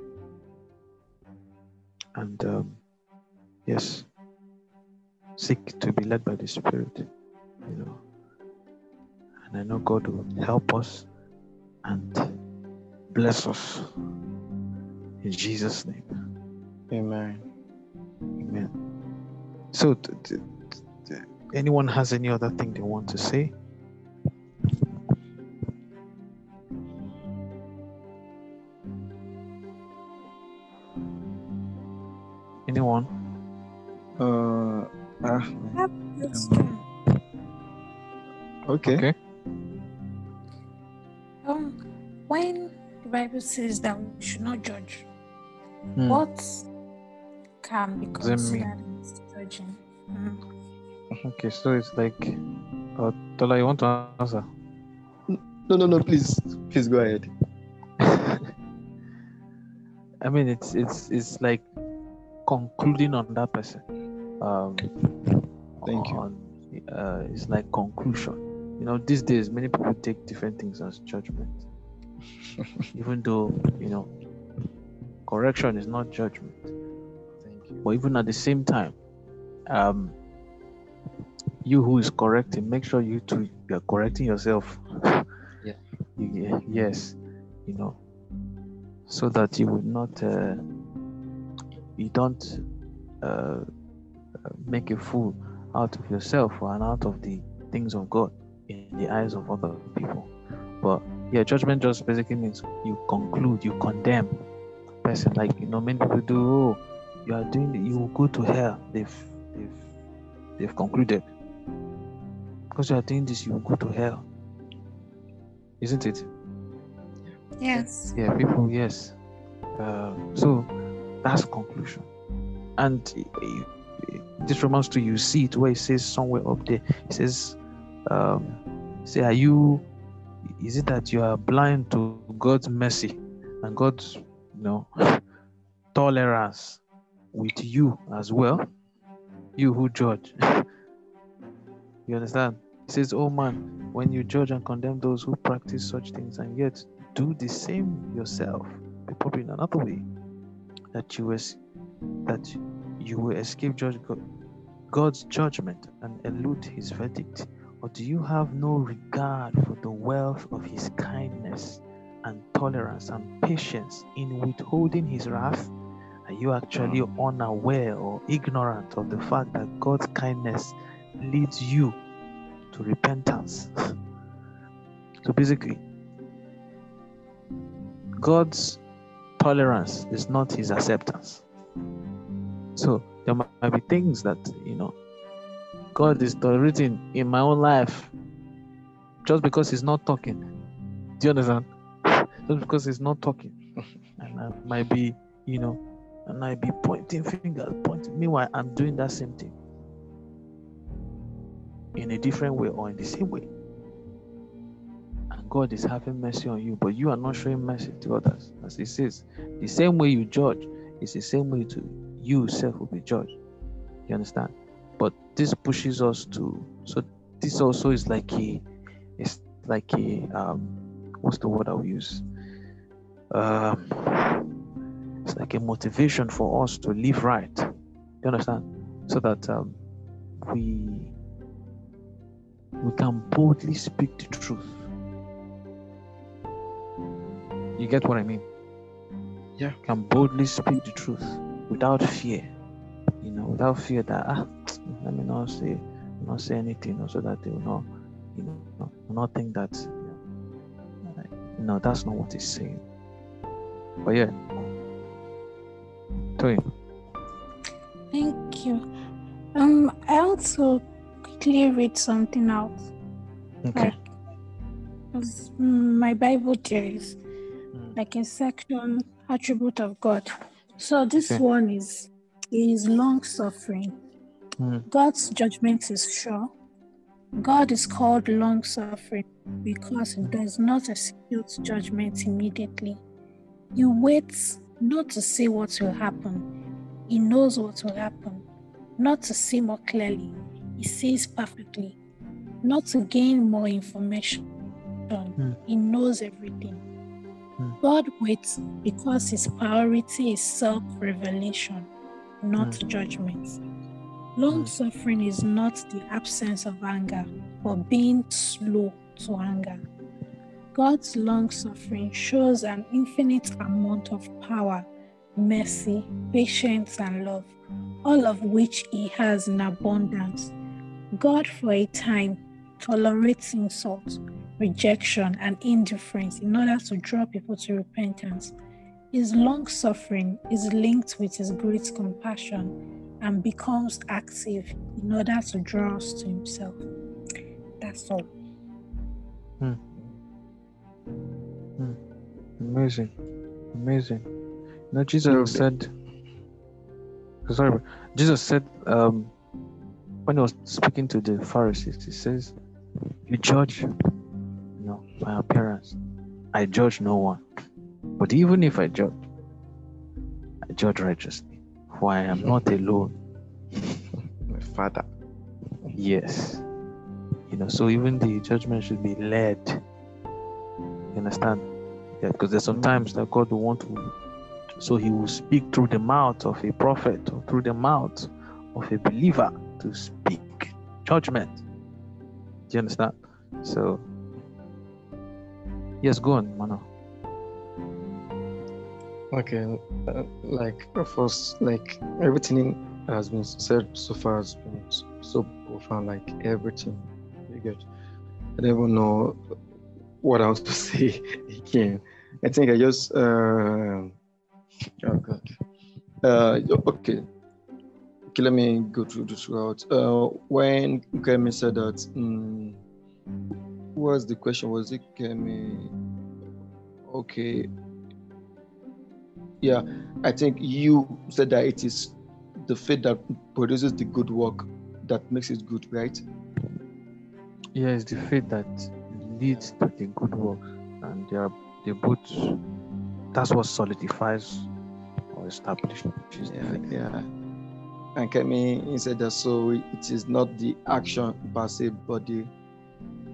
And um, yes, seek to be led by the Spirit, you know. And I know God will help us and bless us in Jesus' name. Amen. Amen. So, t- t- t- anyone has any other thing they want to say? Anyone? Uh, ah, okay. Okay. Um, when the Bible says that we should not judge, Hmm. what can be Does it mean? considered as judging? Mm. Okay, so it's like, uh, Tola, you want to answer? No, no, no. Please, please go ahead. I mean, it's it's it's like concluding on that person. Um, Thank you. Uh, it's like conclusion. You know, these days many people take different things as judgment, even though you know correction is not judgment. Thank you. But even at the same time, um, you who is correcting, make sure you too you are correcting yourself. Yeah. You- yes, you know, so that you would not, uh, you don't uh, make a fool out of yourself and out of the things of God in the eyes of other people. But yeah, judgment just basically means you conclude, you condemn person. Like you know, many people do. Oh, you are doing. You will go to hell. They've they've they've concluded because you are doing this, you will go to hell. Isn't it? Yes. Yeah, people. Yes. Uh, so that's conclusion. And this Romans 2, you see it where it says somewhere up there, it says, um, say, are you, is it that you are blind to God's mercy and God's, you know, tolerance with you as well? You who judge. you understand? It says, oh man, when you judge and condemn those who practice such things and yet do the same yourself, but probably in another way, that you was that you will escape judge God's judgment and elude His verdict, or do you have no regard for the wealth of His kindness and tolerance and patience in withholding His wrath? Are you actually hmm. unaware or ignorant of the fact that God's kindness leads you to repentance? so basically, God's tolerance is not his acceptance. So there might be things that you know God is tolerating in my own life just because he's not talking. Do you understand? Just because he's not talking. And I might be, you know, and I be pointing fingers, pointing. Meanwhile, I'm doing that same thing in a different way or in the same way. God is having mercy on you, but you are not showing mercy to others. As He says, the same way you judge is the same way to you self will be judged. You understand? But this pushes us to so this also is like a it's like a um what's the word I'll use? Um it's like a motivation for us to live right. You understand? So that um, we we can boldly speak the truth. You get what I mean? Yeah. Can boldly speak the truth without fear. You know, without fear that ah, let me not say not say anything, you so that they will not, you know, will not think that you no, that's not what he's saying. But yeah. Toy. Thank you. Um, I also quickly read something out. Okay. Like, 'cause, mm, my Bible there is Mm. like a section attribute of God. So this Okay. one is is long suffering. Mm. God's judgment is sure. God is called long suffering because he does not execute judgment immediately. He waits not to see what will happen. He knows what will happen. Not to see more clearly. He sees perfectly. Not to gain more information. He knows everything. Hmm. God waits because his priority is self revelation, not judgment. Long suffering is not the absence of anger, but being slow to anger. God's long suffering shows an infinite amount of power, mercy, patience, and love, all of which He has in abundance. God, for a time, tolerates insult, rejection, and indifference in order to draw people to repentance. His long suffering is linked with His great compassion and becomes active in order to draw us to Himself. That's all. Amazing. Amazing. Now, know, Jesus said, sorry. Jesus said, um, when he was speaking to the Pharisees, he says, You judge, you know, my appearance. I judge no one. But even if I judge, I judge righteously. For I am not alone. My father. Yes. You know, so even the judgment should be led. You understand? Yeah, because there's sometimes that God will want to, so He will speak through the mouth of a prophet or through the mouth of a believer to speak judgment. Do you understand? So, yes, go on, Mano. Okay, uh, like first, like everything has been said so far has been so profound. Like everything, you get. I don't know what else to say again. I think I just. Uh, oh God. Uh, okay. Okay, let me go through this route. Uh, when Kemi said that, what was the question? Was it Kemi? Okay. Yeah, I think you said that it is the faith that produces the good work that makes it good, right? Yeah, it's the faith that leads to the good work, and they are they both. That's what solidifies or establishes Yeah, yeah. And Kemi he said that so it is not the action per se, but the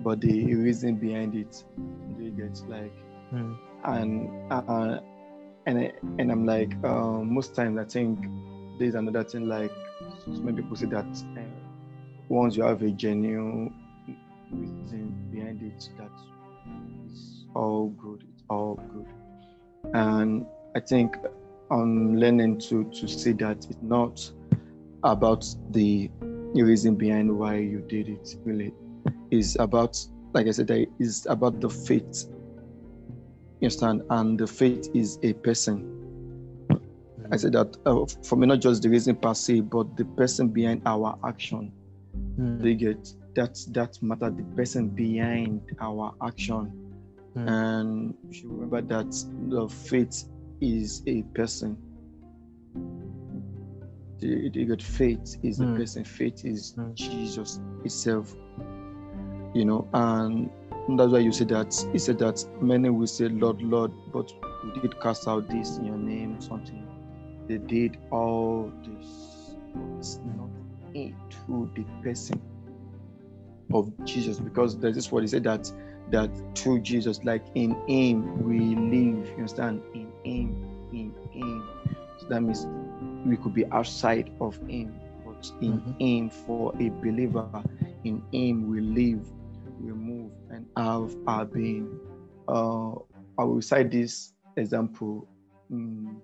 but the reason behind it. Do you get like Hmm. and uh, and I- and I'm like um, most times I think there's another thing like many people say that uh, once you have a genuine reason behind it, that it's all good. It's all good, and I think I'm learning to to see that it's not about the reason behind why you did it. Really, it's about like I said, is about the faith you understand? And the faith is a person. I said that uh, for me, not just the reason per se, but the person behind our action. Mm. They get that that matter. The person behind our action, Mm. and you should remember that the faith is a person. The, the faith is a Mm. person. Faith is Mm. Jesus itself. You know, and that's why you said that. He said that many will say, "Lord, Lord," but we did cast out this in your name, something. They did all this. It's not into the person of Jesus, because this what he said that that through Jesus, like in Him we live. You understand? In Him, in Him. So that means we could be outside of Him, but in Mhm. Him for a believer, in Him we live, we move, and have our being. Uh, I will cite this example. Mm,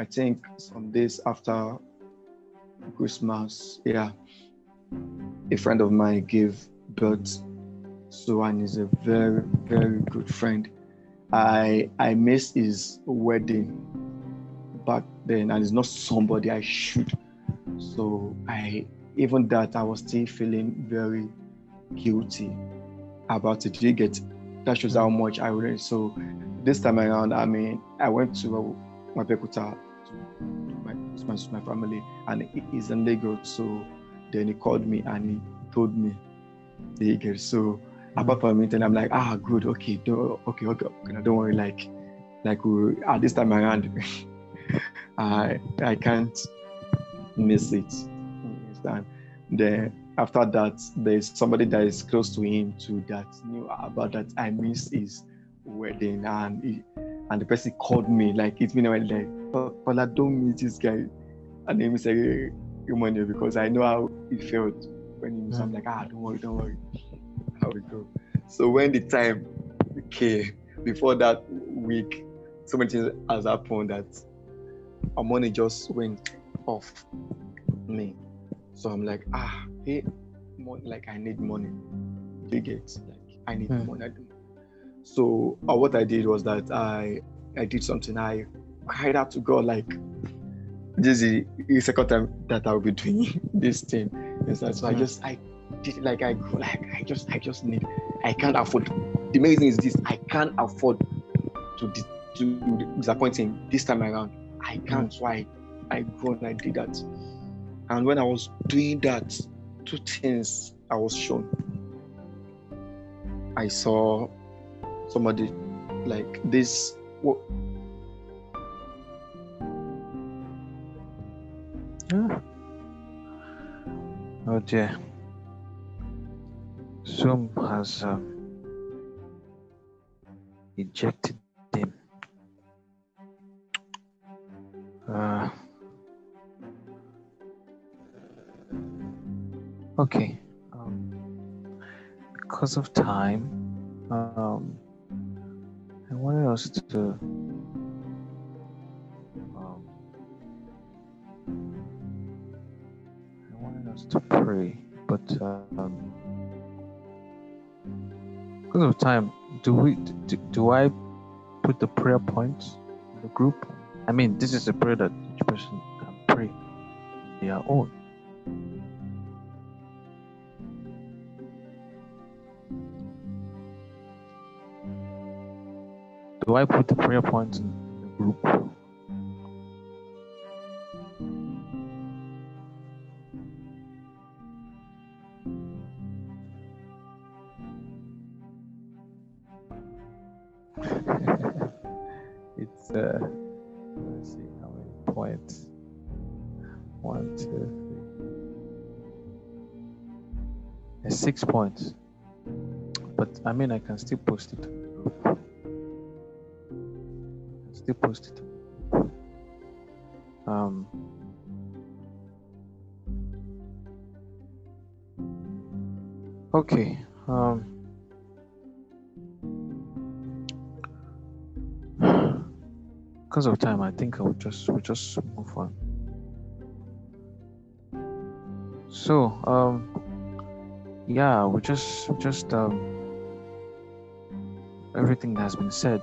I think some days after Christmas, yeah, a friend of mine gave birth so and is a very very good friend i i missed his wedding back then and it's not somebody i should so i even that i was still feeling very guilty about it. You get that shows how much i really so this time around i mean i went to my pekuta to my, my, my family and he- he's in lagos. So then he called me and he told me you get so apart from it, and I'm like, ah, good, okay, do, okay, okay, okay, don't worry, like, like we, at this time around, I I can't miss it. Understand? Then after that, there's somebody that is close to him too that knew about that I missed his wedding, and he, and the person called me like it's been a while, like, but I don't meet this guy, and then he said, money because I know how he felt when he was. I'm like, ah, don't worry, don't worry how we go. So when the time came before that week, so many things has happened that our money just went off me. So I'm like, ah, hey, money, like I need money. You get like I need Hmm. money. So uh, what I did was that I I did something. I cried out to God like this is the second time that I'll be doing this thing. Yes, So I Hmm. just I did like I like I just I just need I can't afford. The main thing is this: I can't afford to dis- to disappoint him this time around. I can't. So I I go and I did that. And when I was doing that, two things I was shown. I saw somebody like this. What Ah. Oh dear. Zoom has um, ejected him. Uh, okay. Um, because of time, um, I wanted us to. Um, I wanted us to pray, but um, because of time, do we do, do I put the prayer points in the group? I mean, this is a prayer that each person can pray their own. Do I put the prayer points in the group? it's uh let's see how many points. One two three. Six points. But i mean i can still post it group. um okay um because of time, I think I'll just we'll just move on. So, um, yeah, we just just um, everything that has been said.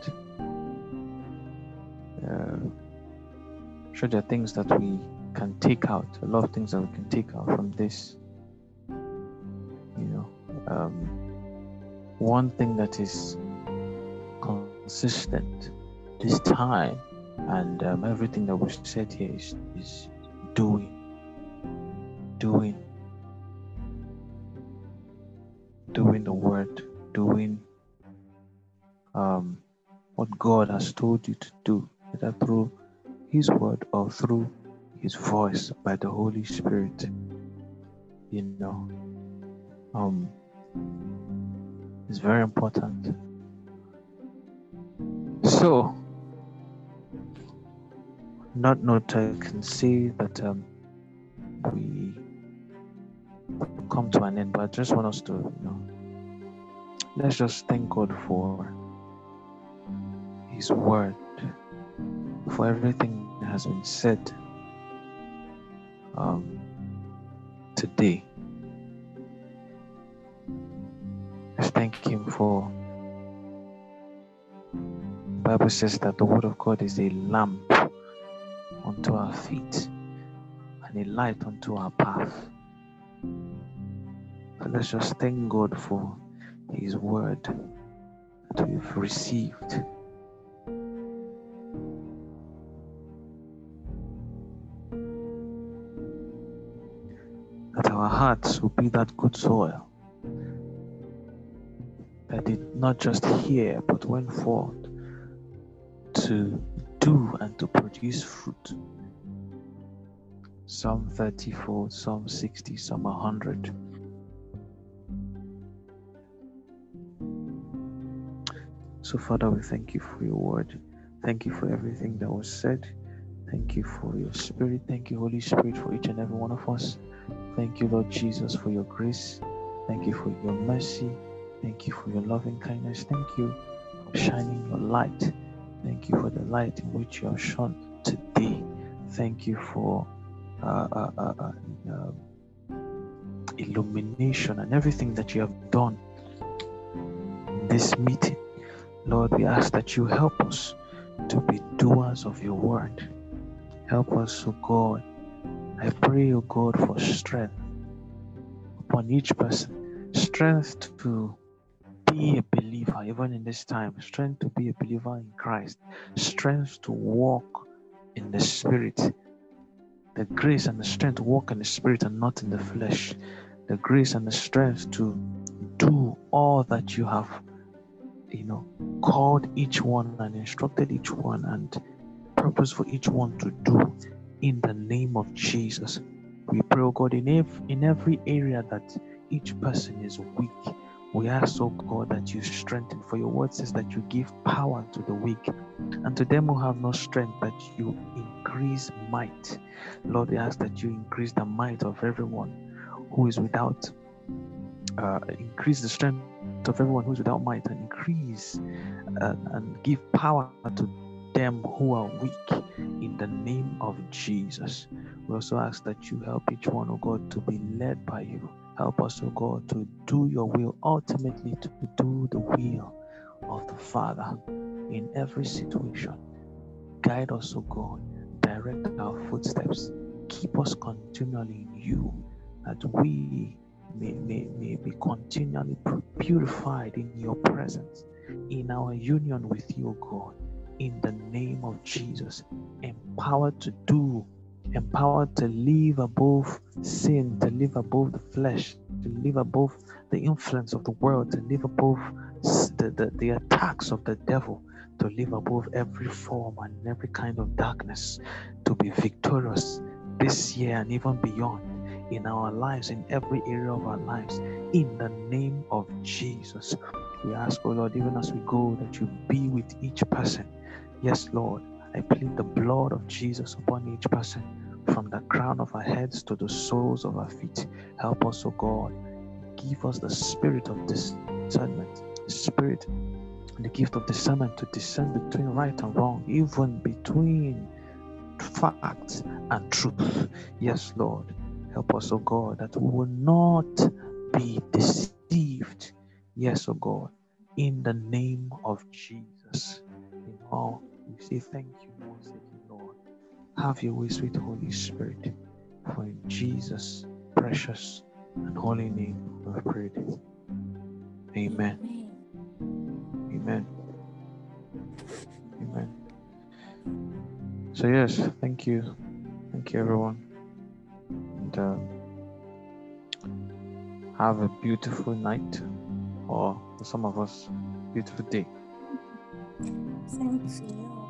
Sure there are things that we can take out, a lot of things that we can take out from this. You know, um, one thing that is consistent this time and um, everything that was said here is, is doing, doing, doing the word, doing um, what God has told you to do, either through His word or through His voice by the Holy Spirit. You know, um, it's very important. So, not not I can see that um, we come to an end, but I just want us to, you know, let's just thank God for His Word, for everything has been said um, today. Let's thank Him for. The Bible says that the Word of God is a lamp unto our feet and a light unto our path. So let's just thank God for His word that we've received. Hearts will be that good soil that did not just hear but went forth to do and to produce fruit. Some 30 fold, some 60, some 100. So, Father, we thank you for your word. Thank you for everything that was said. Thank you for your spirit. Thank you, Holy Spirit, for each and every one of us. Thank you, Lord Jesus, for your grace. Thank you for your mercy. Thank you for your loving kindness. Thank you for shining your light. Thank you for the light in which you have shone today. Thank you for uh, uh, uh, uh um, illumination and everything that you have done in this meeting. Lord, we ask that you help us to be doers of your word. Help us, O God. I pray, O God, for strength upon each person, strength to be a believer, even in this time, strength to be a believer in Christ, strength to walk in the Spirit, the grace and the strength to walk in the Spirit and not in the flesh, the grace and the strength to do all that you have you know, called each one and instructed each one and purpose for each one to do in the name of Jesus. We pray, oh God, in, ev- in every area that each person is weak. We ask, oh God, that you strengthen. For your word says that you give power to the weak, and to them who have no strength, that you increase might. Lord, we ask that you increase the might of everyone who is without, uh, increase the strength of everyone who's without might and increase uh, and give power to them who are weak in the name of Jesus. We also ask that you help each one, oh God, to be led by you. Help us, oh God, to do your will, ultimately to do the will of the Father in every situation. Guide us, oh God, direct our footsteps, keep us continually in you, that we may, may, may be continually purified in your presence, in our union with you, God, in the name of Jesus. Empowered to do, empowered to live above sin, to live above the flesh, to live above the influence of the world, to live above the, the, the attacks of the devil, to live above every form and every kind of darkness, to be victorious this year and even beyond in our lives, in every area of our lives, in the name of Jesus. We ask, oh Lord, even as we go, that you be with each person. Yes, Lord, I plead the blood of Jesus upon each person, from the crown of our heads to the soles of our feet. Help us, O God. Give us the spirit of discernment, spirit, the gift of discernment to discern between right and wrong, even between facts and truth. Yes, Lord. Help us, O God, that we will not be deceived. Yes, O God, in the name of Jesus. All, we say thank you once again, Lord. Have your way, sweet Holy Spirit. For in Jesus' precious and holy name we prayed. Amen. Amen. Amen. So, yes, thank you. Thank you, everyone. And uh, have a beautiful night, or for some of us, beautiful day. To you.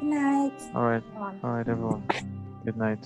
Good night. All right. All right, everyone. Good night.